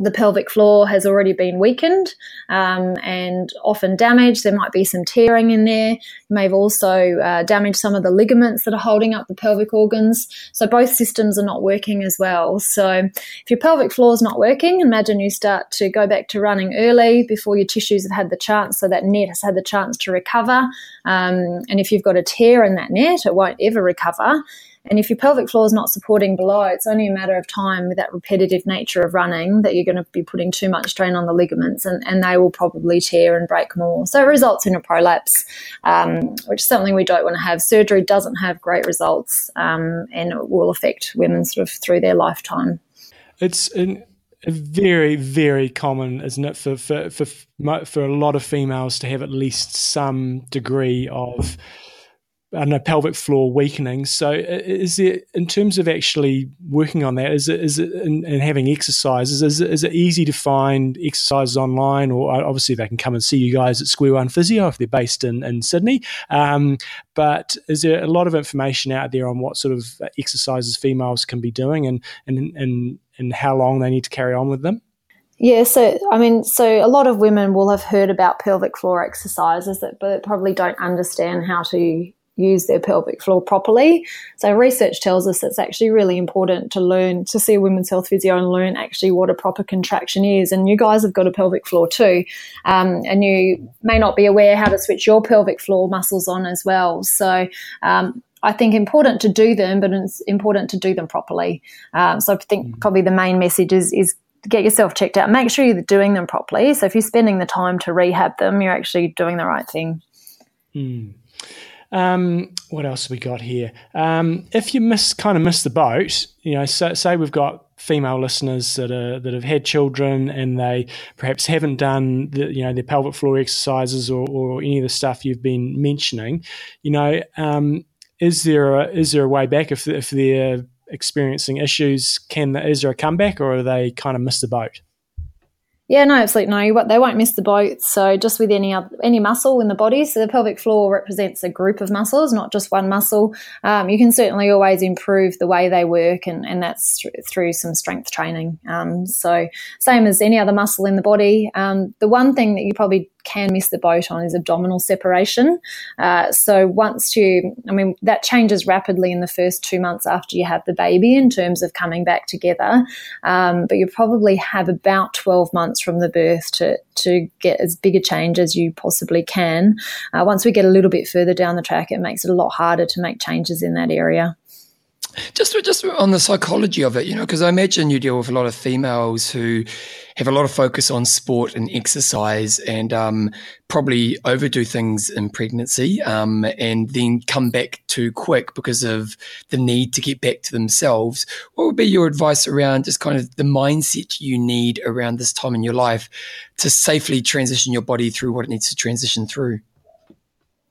the pelvic floor has already been weakened um, and often damaged. There might be some tearing in there. You may have also uh, damaged some of the ligaments that are holding up the pelvic organs. So both systems are not working as well. So if your pelvic floor is not working, imagine you start to go back to running early before your tissues have had the chance, so that net has had the chance to recover. Um, and if you've got a tear in that net, it won't ever recover. And if your pelvic floor is not supporting below, it's only a matter of time with that repetitive nature of running that you're going to be putting too much strain on the ligaments and, and they will probably tear and break more. So it results in a prolapse, um, which is something we don't want to have. Surgery doesn't have great results um, and it will affect women sort of through their lifetime. It's an, very, very common, isn't it, for, for, for, for a lot of females to have at least some degree of I know, pelvic floor weakening. So, is it in terms of actually working on that? Is it is it in, in having exercises? Is it, is it easy to find exercises online, or uh, obviously they can come and see you guys at Square One Physio if they're based in in Sydney. Um, but is there a lot of information out there on what sort of exercises females can be doing, and and and and how long they need to carry on with them? Yeah, so I mean, so a lot of women will have heard about pelvic floor exercises, that, but probably don't understand how to use their pelvic floor properly. So research tells us it's actually really important to learn to see a women's health physio and learn actually what a proper contraction is. And you guys have got a pelvic floor too, um, and you may not be aware how to switch your pelvic floor muscles on as well. So um, I think important to do them, but it's important to do them properly. Um, so I think mm. probably the main message is is get yourself checked out. Make sure you're doing them properly. So if you're spending the time to rehab them, you're actually doing the right thing. Mm. Um, what else have we got here? Um, if you miss kind of miss the boat, you know, so, say we've got female listeners that are that have had children and they perhaps haven't done the you know their pelvic floor exercises or, or any of the stuff you've been mentioning. You know, um, is there a, is there a way back if if they're experiencing issues? Can is there a comeback or are they kind of miss the boat? Yeah, no, absolutely no. They won't miss the boat. So just with any other, any muscle in the body, so the pelvic floor represents a group of muscles, not just one muscle. Um, you can certainly always improve the way they work, and, and that's through some strength training. Um, so same as any other muscle in the body. Um, the one thing that you probably can miss the boat on is abdominal separation. Uh, so once you, I mean, that changes rapidly in the first two months after you have the baby in terms of coming back together. Um, but you probably have about 12 months from the birth to, to get as big a change as you possibly can. Uh, once we get a little bit further down the track, it makes it a lot harder to make changes in that area. Just, just on the psychology of it, you know, because I imagine you deal with a lot of females who have a lot of focus on sport and exercise and um, probably overdo things in pregnancy um, and then come back too quick because of the need to get back to themselves. What would be your advice around just kind of the mindset you need around this time in your life to safely transition your body through what it needs to transition through?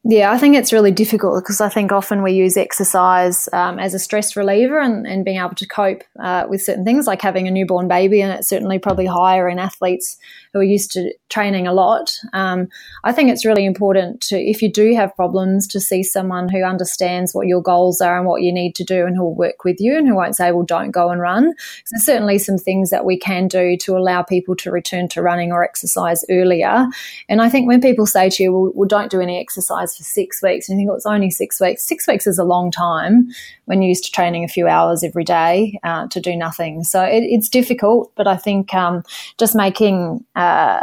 Yeah, I think it's really difficult because I think often we use exercise um, as a stress reliever and, and being able to cope uh, with certain things like having a newborn baby, and it's certainly probably higher in athletes who are used to training a lot. Um, I think it's really important to, if you do have problems, to see someone who understands what your goals are and what you need to do and who will work with you and who won't say, well, don't go and run. So there's certainly some things that we can do to allow people to return to running or exercise earlier. And I think when people say to you, well, well don't do any exercise for six weeks, and you think, well, it's only six weeks. Six weeks is a long time when you're used to training a few hours every day uh, to do nothing. So it, it's difficult, but I think um, just making uh,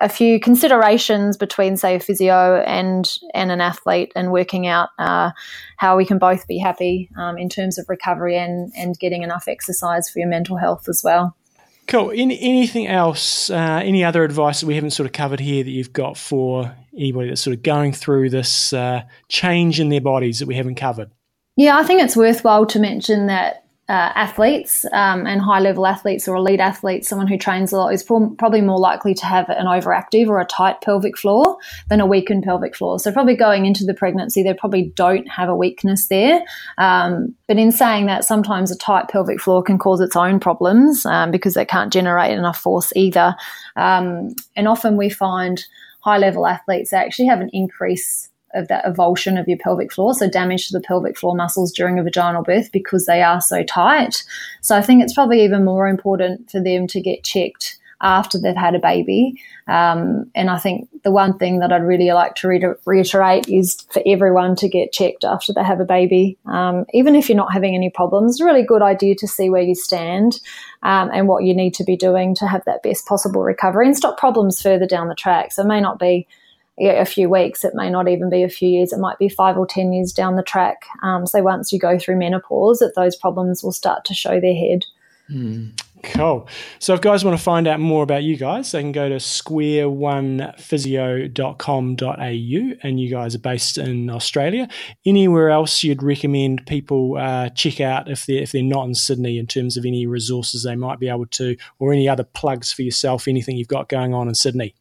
a few considerations between, say, a physio and and an athlete, and working out uh, how we can both be happy um, in terms of recovery and and getting enough exercise for your mental health as well. Cool. Any, anything else? Uh, any other advice that we haven't sort of covered here that you've got for anybody that's sort of going through this uh, change in their bodies that we haven't covered? Yeah, I think it's worthwhile to mention that uh, athletes um, and high level athletes or elite athletes, someone who trains a lot is probably more likely to have an overactive or a tight pelvic floor than a weakened pelvic floor. So, probably going into the pregnancy, they probably don't have a weakness there. Um, but in saying that, sometimes a tight pelvic floor can cause its own problems um, because they can't generate enough force either. Um, and often we find high level athletes they actually have an increase of that avulsion of your pelvic floor, so damage to the pelvic floor muscles during a vaginal birth because they are so tight. So I think it's probably even more important for them to get checked after they've had a baby. Um, and I think the one thing that I'd really like to re- reiterate is for everyone to get checked after they have a baby. Um, even if you're not having any problems, it's a really good idea to see where you stand um, and what you need to be doing to have that best possible recovery and stop problems further down the track. So it may not be a few weeks. It may not even be a few years. It might be five or 10 years down the track. Um, so once you go through menopause, that those problems will start to show their head. Mm. Cool. So if guys want to find out more about you guys, they can go to squareonephysio.com.au and you guys are based in Australia. Anywhere else you'd recommend people uh, check out if they're, if they're not in Sydney in terms of any resources they might be able to or any other plugs for yourself, anything you've got going on in Sydney?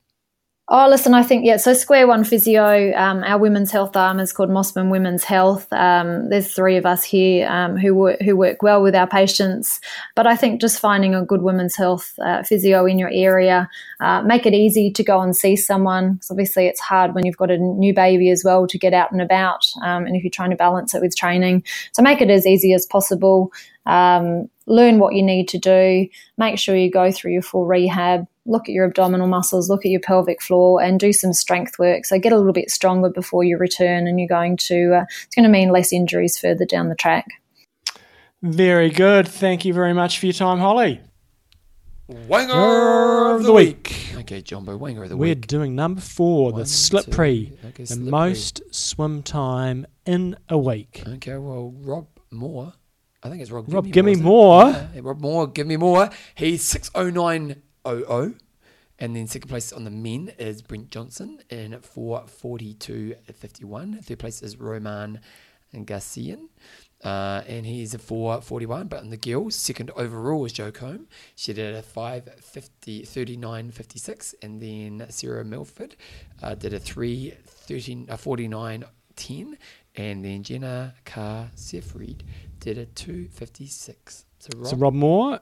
Oh, listen, I think, yeah, so Square One Physio, um, our women's health arm is called Mosman Women's Health. Um, there's three of us here um, who, work, who work well with our patients. But I think just finding a good women's health uh, physio in your area, uh, make it easy to go and see someone. Obviously it's hard when you've got a new baby as well to get out and about. Um, and if you're trying to balance it with training. So make it as easy as possible. Um, learn what you need to do. Make sure you go through your full rehab look at your abdominal muscles, look at your pelvic floor, and do some strength work. So get a little bit stronger before you return, and you're going to uh, it's going to mean less injuries further down the track. Very good. Thank you very much for your time, Holly. Wanger of the week. Okay, Jumbo, Wanger of the We're week. We're doing number four, One, the slippery, okay, the slippery. most swim time in a week. Okay, well, Rob Moore. I think it's Rob. Rob, give me more. Yeah, Rob Moore, give me more. He's six oh nine 00. And then second place on the men is Brent Johnson in 442.51. Third place is Roman Garcian. Uh, and he's a 441. But in the girls, second overall is Jo Combe. She did a 550, 39.56. And then Sarah Milford uh, did a 3 13, uh, 49 10. And then Jenna Carr Sefried did a 256. So Rob, so Rob Moore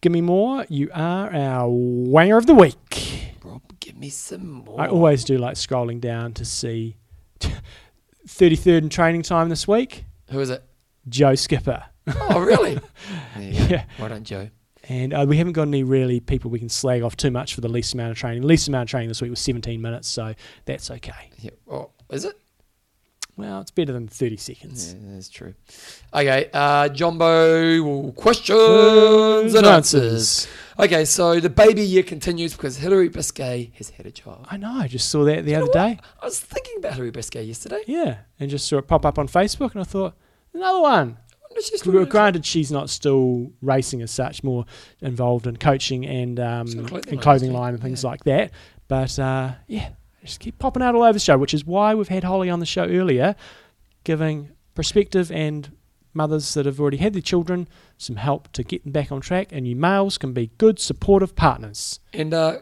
Give me more. You are our wanger of the week. Rob, give me some more. I always do like scrolling down to see [laughs] 33rd in training time this week. Who is it? Joe Skipper. Oh, really? [laughs] yeah. Why don't Joe? And uh, we haven't got any really people we can slag off too much for the least amount of training. Least amount of training this week was 17 minutes, so that's okay. Yeah. Oh, is it? Well, it's better than 30 seconds. Yeah, that's true. Okay, uh, Jumbo, questions and answers. Okay, so the baby year continues because Hillary Biscay has had a child. I know, I just saw that the you other day. I was thinking about Hillary Biscay yesterday. Yeah, and just saw it pop up on Facebook, and I thought, another one. Granted, she's not still racing as such, more involved in coaching and um, clothing, and clothing line, line and things yeah. like that. But uh, yeah, just keep popping out all over the show, which is why we've had Holly on the show earlier, giving perspective and mothers that have already had their children some help to get them back on track. And you males can be good, supportive partners. And uh,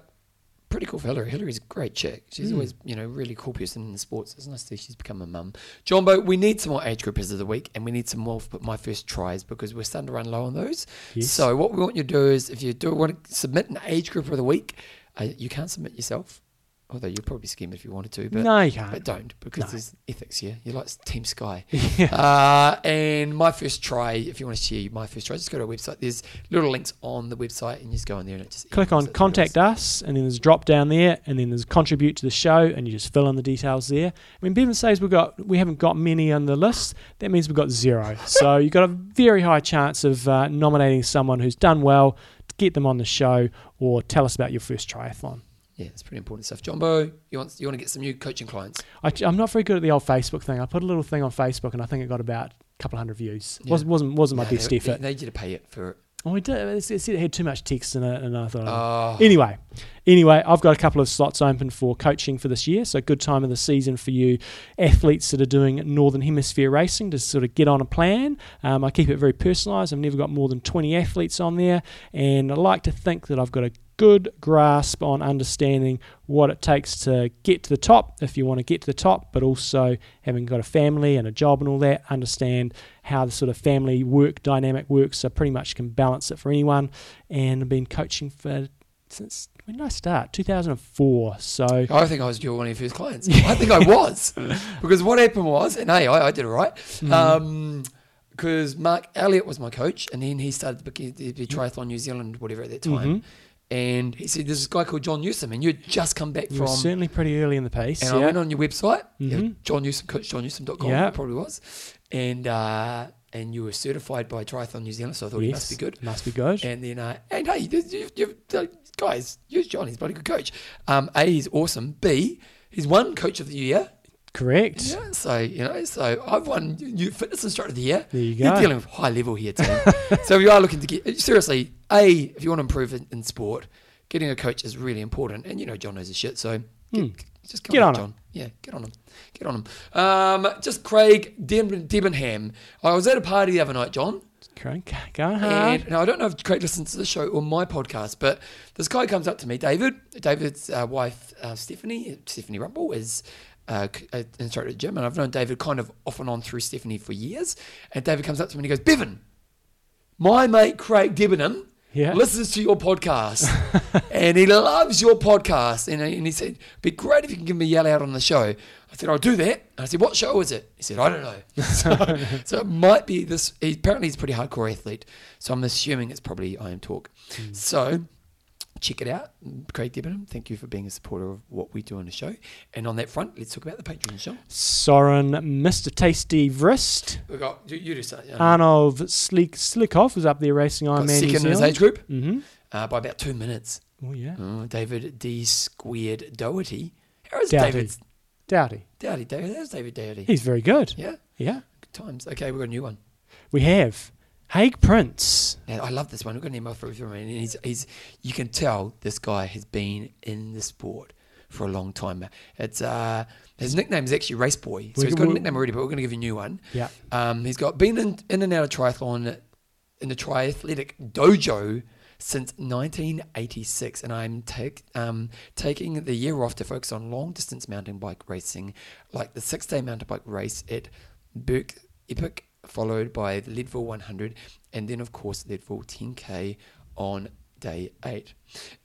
pretty cool for Hillary. Hillary's a great chick. She's mm. always, you know, really cool person in the sports. It's nice to see she's become a mum. Jumbo, we need some more age groupers of the week, and we need some more for my first tries because we're starting to run low on those. Yes. So what we want you to do is, if you do want to submit an age group of the week, uh, you can't submit yourself. Although you'd probably scheme it if you wanted to, but no, you can't. But don't because no. there's ethics here. You're like Team Sky. [laughs] yeah. uh, and my first try, if you want to share my first try, just go to our website. There's little links on the website, and you just go in there and it just click on contact us, and then there's a drop down there, and then there's contribute to the show, and you just fill in the details there. I mean, Bevan says we got we haven't got many on the list, that means we've got zero. [laughs] so you've got a very high chance of uh, nominating someone who's done well to get them on the show, or tell us about your first triathlon. Yeah, it's pretty important stuff. Jumbo, you want you want to get some new coaching clients? I, am not very good at the old Facebook thing. I put a little thing on Facebook, and I think it got about a couple of hundred views. Yeah. wasn't wasn't wasn't my best they, effort. They need you to pay it for it. Oh, we did. It, it had too much text in it, and I thought. Oh. Anyway, Anyway, I've got a couple of slots open for coaching for this year, so good time of the season for you athletes that are doing Northern Hemisphere racing to sort of get on a plan. Um, I keep it very personalised. I've never got more than 20 athletes on there, and I like to think that I've got a good grasp on understanding what it takes to get to the top if you want to get to the top, but also having got a family and a job and all that, understand how the sort of family work dynamic works. So pretty much can balance it for anyone. And I've been coaching for since when did I start? 2004. So I think I was your one of your first clients. [laughs] I think I was because what happened was, and hey, I, I did it right. Mm-hmm. Um, because Mark Elliott was my coach, and then he started the, the, the Triathlon New Zealand, whatever at that time. Mhm. And he said, "There's this guy called John Newsom, and you'd just come back you from." certainly pretty early in the piece. and I went on your website, yeah, Mhm. John Newsom, coachjohnnewsom.com, Yeah. it probably was, and uh, and you were certified by Triathlon New Zealand, so I thought he must be good. Must be good. And then, uh, and hey, you, you, you, uh, guys, use John. He's a bloody good coach. Um, a, he's awesome. B, he's one Coach of the Year. Correct. Yeah, so you know, so I've won new fitness instructor of the year. There you go. You're dealing with high level here, team. [laughs] so if you are looking to get seriously, a if you want to improve in, in sport, getting a coach is really important. And you know, John knows his shit, so get, Hmm. just Get on, on. John. Yeah, get on him. Get on him. Um, just Craig Deb- Debenham. I was at a party the other night, John. Craig, go hard. And now I don't know if Craig listens to the show or my podcast, but this guy comes up to me, David. David's uh, wife, uh, Stephanie, Stephanie Rumble, is uh, uh, instructor at gym, and I've known David kind of off and on through Stephanie for years. And David comes up to me and he goes, Bevan, my mate Craig Debenham Yeah. listens to your podcast [laughs] and he loves your podcast. And, and he said, It'd be great if you can give me a yell out on the show. I said, I'll do that. And I said, What show is it? He said, I don't know. [laughs] so, so it might be this. He, apparently, he's a pretty hardcore athlete. So I'm assuming it's probably I Am Talk. So check it out. Craig Debenham, thank you for being a supporter of what we do on the show. And on that front, let's talk about the Patreon show. Soren, Mr. Tasty Vrist. We got you, you do start. Um, Arnov Slik Slikov was up there racing Ironman second in his age group Mm-hmm. uh, by about two minutes. Oh yeah. Oh, David D squared Doherty. How is Doughty. David Dowdy. Doughty? David, how's David Doughty? He's very good. yeah, Yeah. good times. Okay, we've got a new one. We have Haig Prince. Now, I love this one. We've got an email from him, and he's, he's, you can tell this guy has been in the sport for a long time. It's uh, his nickname is actually Race Boy, so We- he's got a nickname already, but we're going to give you a new one. Yeah. Um, he's got been in, in and out of triathlon in the triathletic dojo since 1986, and I'm take, um, taking the year off to focus on long distance mountain bike racing, like the six day mountain bike race at Breck Epic, followed by the Leadville 100, and then, of course, Leadville 10K on day eight.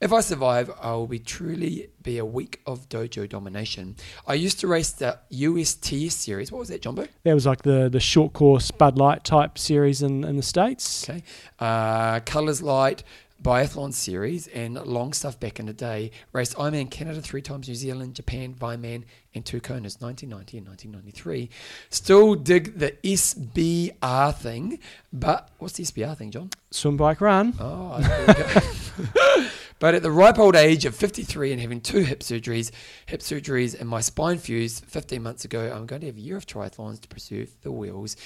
If I survive, I will be truly be a week of dojo domination. I used to race the USTS series. What was that, Jumbo? That was like the the short course Bud Light type series in, in the States. Okay. Uh, Coors Light biathlon series and long stuff back in the day. Raced Ironman Canada three times, New Zealand, Japan, Vineman, and two Konas, 1990 and 1993. Still dig the SBR thing, but what's the SBR thing, John? Swim bike run. Oh, there we go. but at the ripe old age of 53 and having two hip surgeries, hip surgeries, and my spine fused 15 months ago, I'm going to have a year of triathlons to pursue the wheels.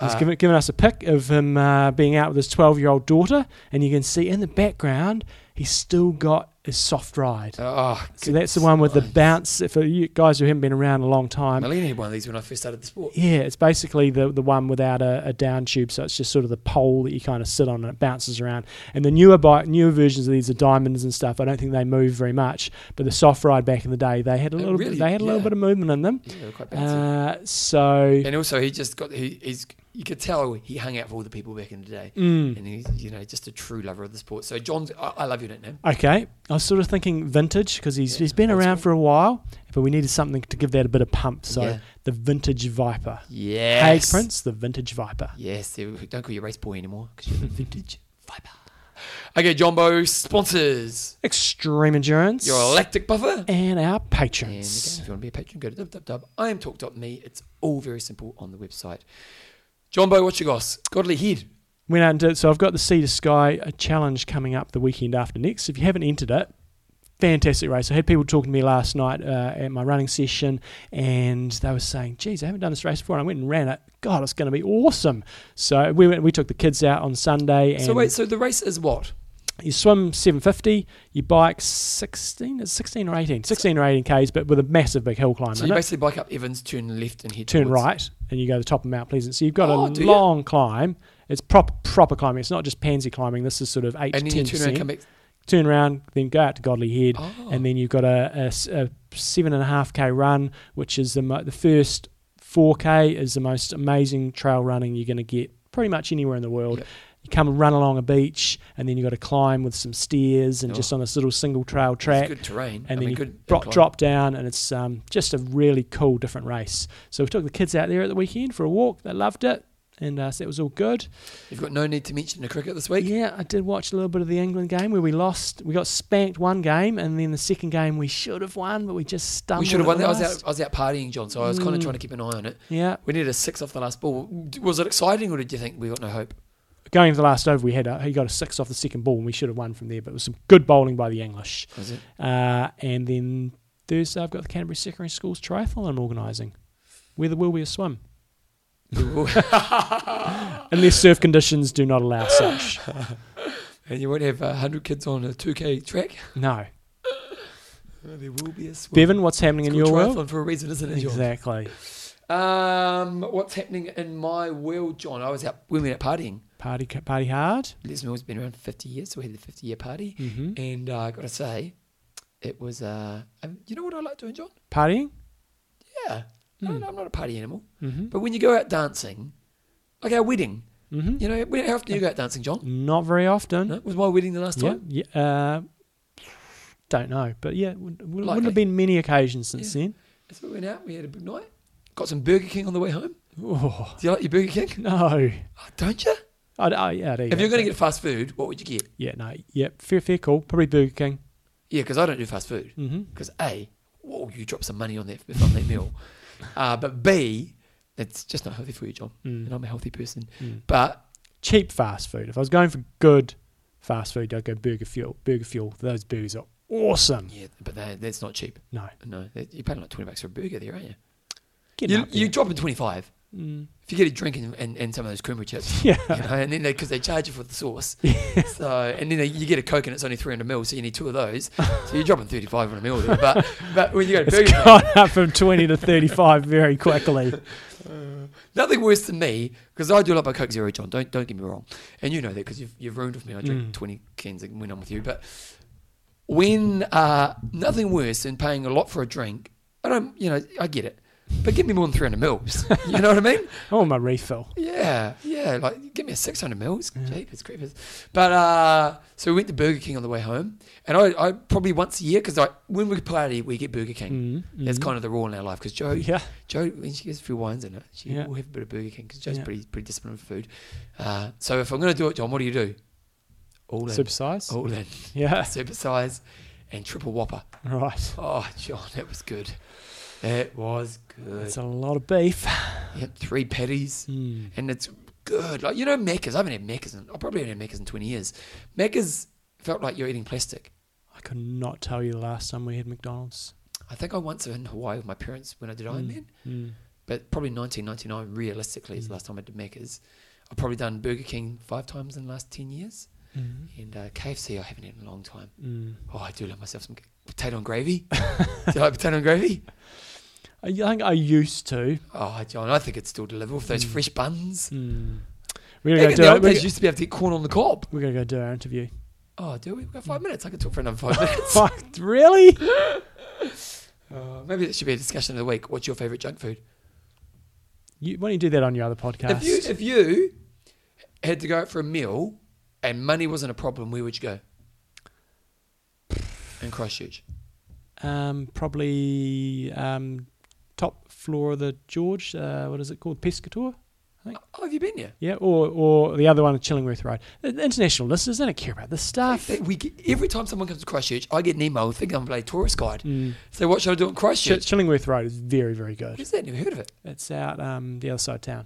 He's Uh, given, given us a pic of him uh, being out with his 12 year old daughter, and you can see in the background he's still got his soft ride. oh, So that's the one with the bounce. For you guys who haven't been around a long time, Melina had one of these when I first started the sport. yeah, it's basically the the one without a, a down tube. So it's just sort of the pole that you kind of sit on and it bounces around. And the newer bike, newer versions of these are diamonds and stuff. I don't think they move very much, but the soft ride back in the day, they had a They little really- bit, they had a little bit of movement in them. Yeah, they were quite bouncy. Uh, so and also, he just got he, he's you could tell he hung out with all the people back in the day, mm. and he's you know just a true lover of the sport. So John's, I, I love your nickname. Okay, I was sort of thinking vintage because he's Yeah, he's been around school. for a while, but we needed something to give that a bit of pump. So Yeah. the vintage Viper, Yes, Hague Prince, the vintage Viper. Yes, don't call you race boy anymore because you're the [laughs] vintage viper. Okay, Jumbo sponsors Extreme endurance, your Electric buffer. and our And again, patrons. if you want to be a patron, go to www.iamtalk.me. It's all very simple on the website. Jumbo, what's your goss? Godley Head. Went out and did it. so. I've got the Sea to Sky a challenge coming up the weekend after next. If you haven't entered it, fantastic race. I had people talking to me last night uh, at my running session, and they were saying, "Geez, I haven't done this race before." And I went and ran it. God, it's going to be awesome. So we went. We took the kids out on Sunday, and So wait, so the race is what? You swim 750, you bike 16, it's 16 or 18, 16 or 18 Ks, but with a massive big hill climb So you it. basically bike up Evans, turn left, and head Turn towards- right, and you go to the top of Mount Pleasant. So you've got Oh, a do you? long climb. It's proper proper climbing. It's not just pansy climbing. This is sort of 8 and to then you 10 turn around, and come back. turn around, then go out to Godley Head, Oh. and then you've got a seven and a half k run, which is the mo- the first four k is the most amazing trail running you're going to get pretty much anywhere in the world. Yep. You come and run along a beach, and then you have got to climb with some stairs and Oh. just on this little single trail track. It's good terrain. And I then mean, you good drop, drop down, and it's um, just a really cool, different race. So we took the kids out there at the weekend for a walk. They loved it, and uh, so it was all good. You've got no need to mention the cricket this week. Yeah, I did watch a little bit of the England game where we lost. We got spanked one game, and then the second game we should have won, but we just stumbled. we should have won that. I was, out, I was out partying, John, so I was kind of Mm. trying to keep an eye on it. Yeah, We needed a six off the last ball. Was it exciting, or did you think we got no hope? Going to the last over, we had a, he got a six off the second ball, and we should have won from there. But it was some good bowling by the English. Was it? Uh, and then Thursday, I've got the Canterbury Secondary Schools Triathlon I'm organising, where there will be a swim, [laughs] unless surf conditions do not allow such. [laughs] and you won't have uh, 100 kids on a 2K track? No, There will be a swim. Bevan, what's happening It's in your world? for a reason, isn't it, John? Exactly. Um, what's happening in my world, John? I was out, we went out partying. Party, party hard. Les Mill's been around for 50 years, so we had the 50 year party. Mm-hmm. And uh, I got to say, it was, uh, um, you know what I like doing, John? Partying. Yeah. I don't know, I'm not a party animal. Mm-hmm. But when you go out dancing, like our wedding, Mm-hmm. you know, how often do you go out dancing, John? Not very often. No? Was my wedding the last Yeah, time? yeah. Uh, don't know, but yeah, would, would, wouldn't have been many occasions since then. So we went out, we had a big night. Got some Burger King on the way home. Oh Do you like your Burger King? no! Oh, don't you? I, I, there you If you're going to get fast food, what would you get? yeah, no, yeah, fair, fair call. Probably Burger King. Yeah, because I don't do fast food. Mm-hmm. Because A, whoa, you drop some money on that on that meal. [laughs] Uh, but B, it's just not healthy for you, John. Mm. And I'm a healthy person. Mm. But Cheap fast food. If I was going for good fast food, I'd go Burger Fuel. Burger Fuel. Those burgers are awesome. yeah, but that, that's not cheap. No, No, you're paying like twenty bucks for a burger there, aren't you? You, you drop in twenty five. Mm. If you get a drink and, and, and some of those creamery chips, [laughs] Yeah. you know, and then because they, charge you for the sauce, [laughs] so and then they, you get a coke and it's only three hundred mil, so you need two of those, so you're dropping thirty five on a meal there. But but when you go to It's Burger King, gone up from 20 to 35 very quickly. Nothing worse than me because I do a like my Coke Zero, John. Don't don't get me wrong, and you know that because you've you've ruined with me. I drink Mm. twenty cans when I'm with you, but when uh, nothing worse than paying a lot for a drink. I don't, you know, I get it, but give me more than three hundred mils. [laughs] You know what I mean? I [laughs] want my refill. Yeah, yeah. Like give me a six hundred mils. Yeah. Jeepers creepers. But uh, so we went to Burger King on the way home, and I, I probably once a year because I when we play party we get Burger King. Mm, That's mm. kind of the rule in our life because Joe Yeah. Joe, when she gets a few wines in it, she Yeah. will have a bit of Burger King because Joe's Yeah. pretty pretty disciplined with food. Uh, so if I'm going to do it, John, what do you do? All in, Super size? all in, Yeah. super size, and triple whopper. Right. Oh, John, that was good. That was good. It's a lot of beef. [laughs] Yep, three patties, Mm. and it's good. Like you know, Macca's. I haven't had Macca's. In, I probably haven't had Macca's in 20 years. Macca's felt like you're eating plastic. I could not tell you the last time we had McDonald's. I think I once in Hawaii with my parents when I did Iron Mm, Man. mm. but probably 1999 realistically is the last time I did Macca's. I've probably done Burger King five times in the last 10 years, Mm. and uh, KFC I haven't had in a long time. Mm. Oh, I do love myself some potato and gravy. [laughs] do you like potato and gravy? I think I used to. Oh, John, I think it's still deliverable with those Mm. fresh buns. Mm. We're gonna in go the do it. Used to be able to get corn on the cob. we're gonna go do our interview. Oh, do we? We've got five minutes. I could talk for another five minutes. [laughs] Fuck, really? Uh, [laughs] maybe that should be a discussion of the week. What's your favourite junk food? You, why don't you do that on your other podcast? If you if you had to go out for a meal and money wasn't a problem, where would you go? In Christchurch. um, probably um, top floor of the George. Uh, what is it called? Pescatore. Oh, have you been there? Yeah, or or the other one, Chillingworth Road. International listeners they don't care about this stuff. They- We get, every time someone comes to Christchurch, I get an email thinking I'm a tourist guide. Mm. So what should I do in Ch- Christchurch? Chillingworth Road is very very good. is that? Never heard of it. It's out um, the other side of town.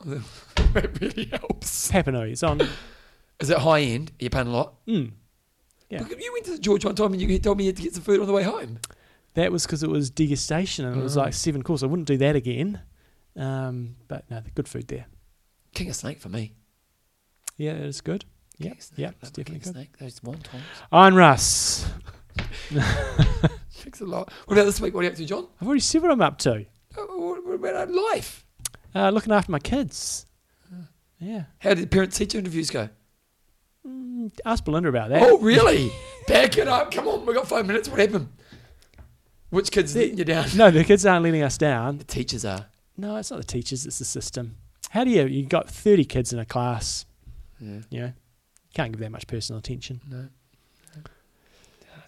[laughs] that really helps. Papanui. It's on. [laughs] Is it high end? Are you paying a lot? Mm. Yeah. You went to the George one time and you told me you had to get some food on the way home. That was because it was degustation and it was Oh. like seven course. I wouldn't do that again. Um, but no, the good food there. King of Snake for me. Yeah, it's good. Yeah, King snake, yep, love it's definitely good. snake. Those wontons. Iron Russ. [laughs] Thanks a lot. What about this week? What are you up to, John? I've already said what I'm up to. Uh, What about our life? Uh, looking after my kids. Yeah. How did the parent-teacher interviews go? Mm, ask Belinda about that. Oh, really? [laughs] Back it up. Come on, we've got five minutes. What happened? Which kid's letting you down? No, the kids aren't letting us down. The teachers are. No, it's not the teachers, it's the system. How do you, you got 30 kids in a class, Yeah. you know, can't give that much personal attention. No.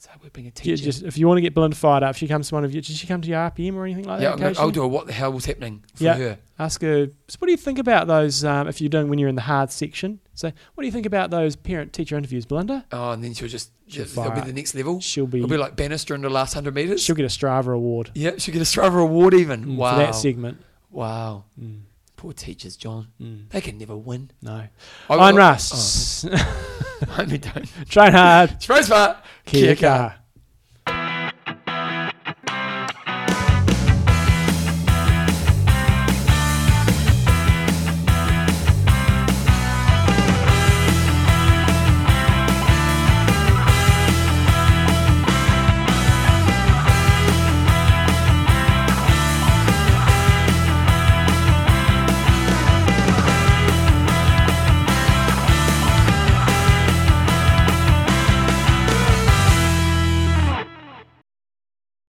That's hard work being a teacher. just, if you want to get Belinda fired up, she comes to one of you, does she come to your RPM or anything like yeah, that? I'm I'll do a what the hell was happening for Yeah. her. Ask her, so what do you think about those, um, if you're doing, when you're in the hard section, say, what do you think about those parent-teacher interviews, Belinda? Oh, and then she'll just, She'll that'll be the next level. She'll be, It'll be like Bannister in the last 100 metres. she'll get a Strava award yeah, she'll get a Strava award even. mm, wow. for that segment. wow. Mm, Poor teachers, John. mm, They can never win. no. I- Iron Rust. Oh. [laughs] [laughs] Train hard. Suppose, but KK. KK.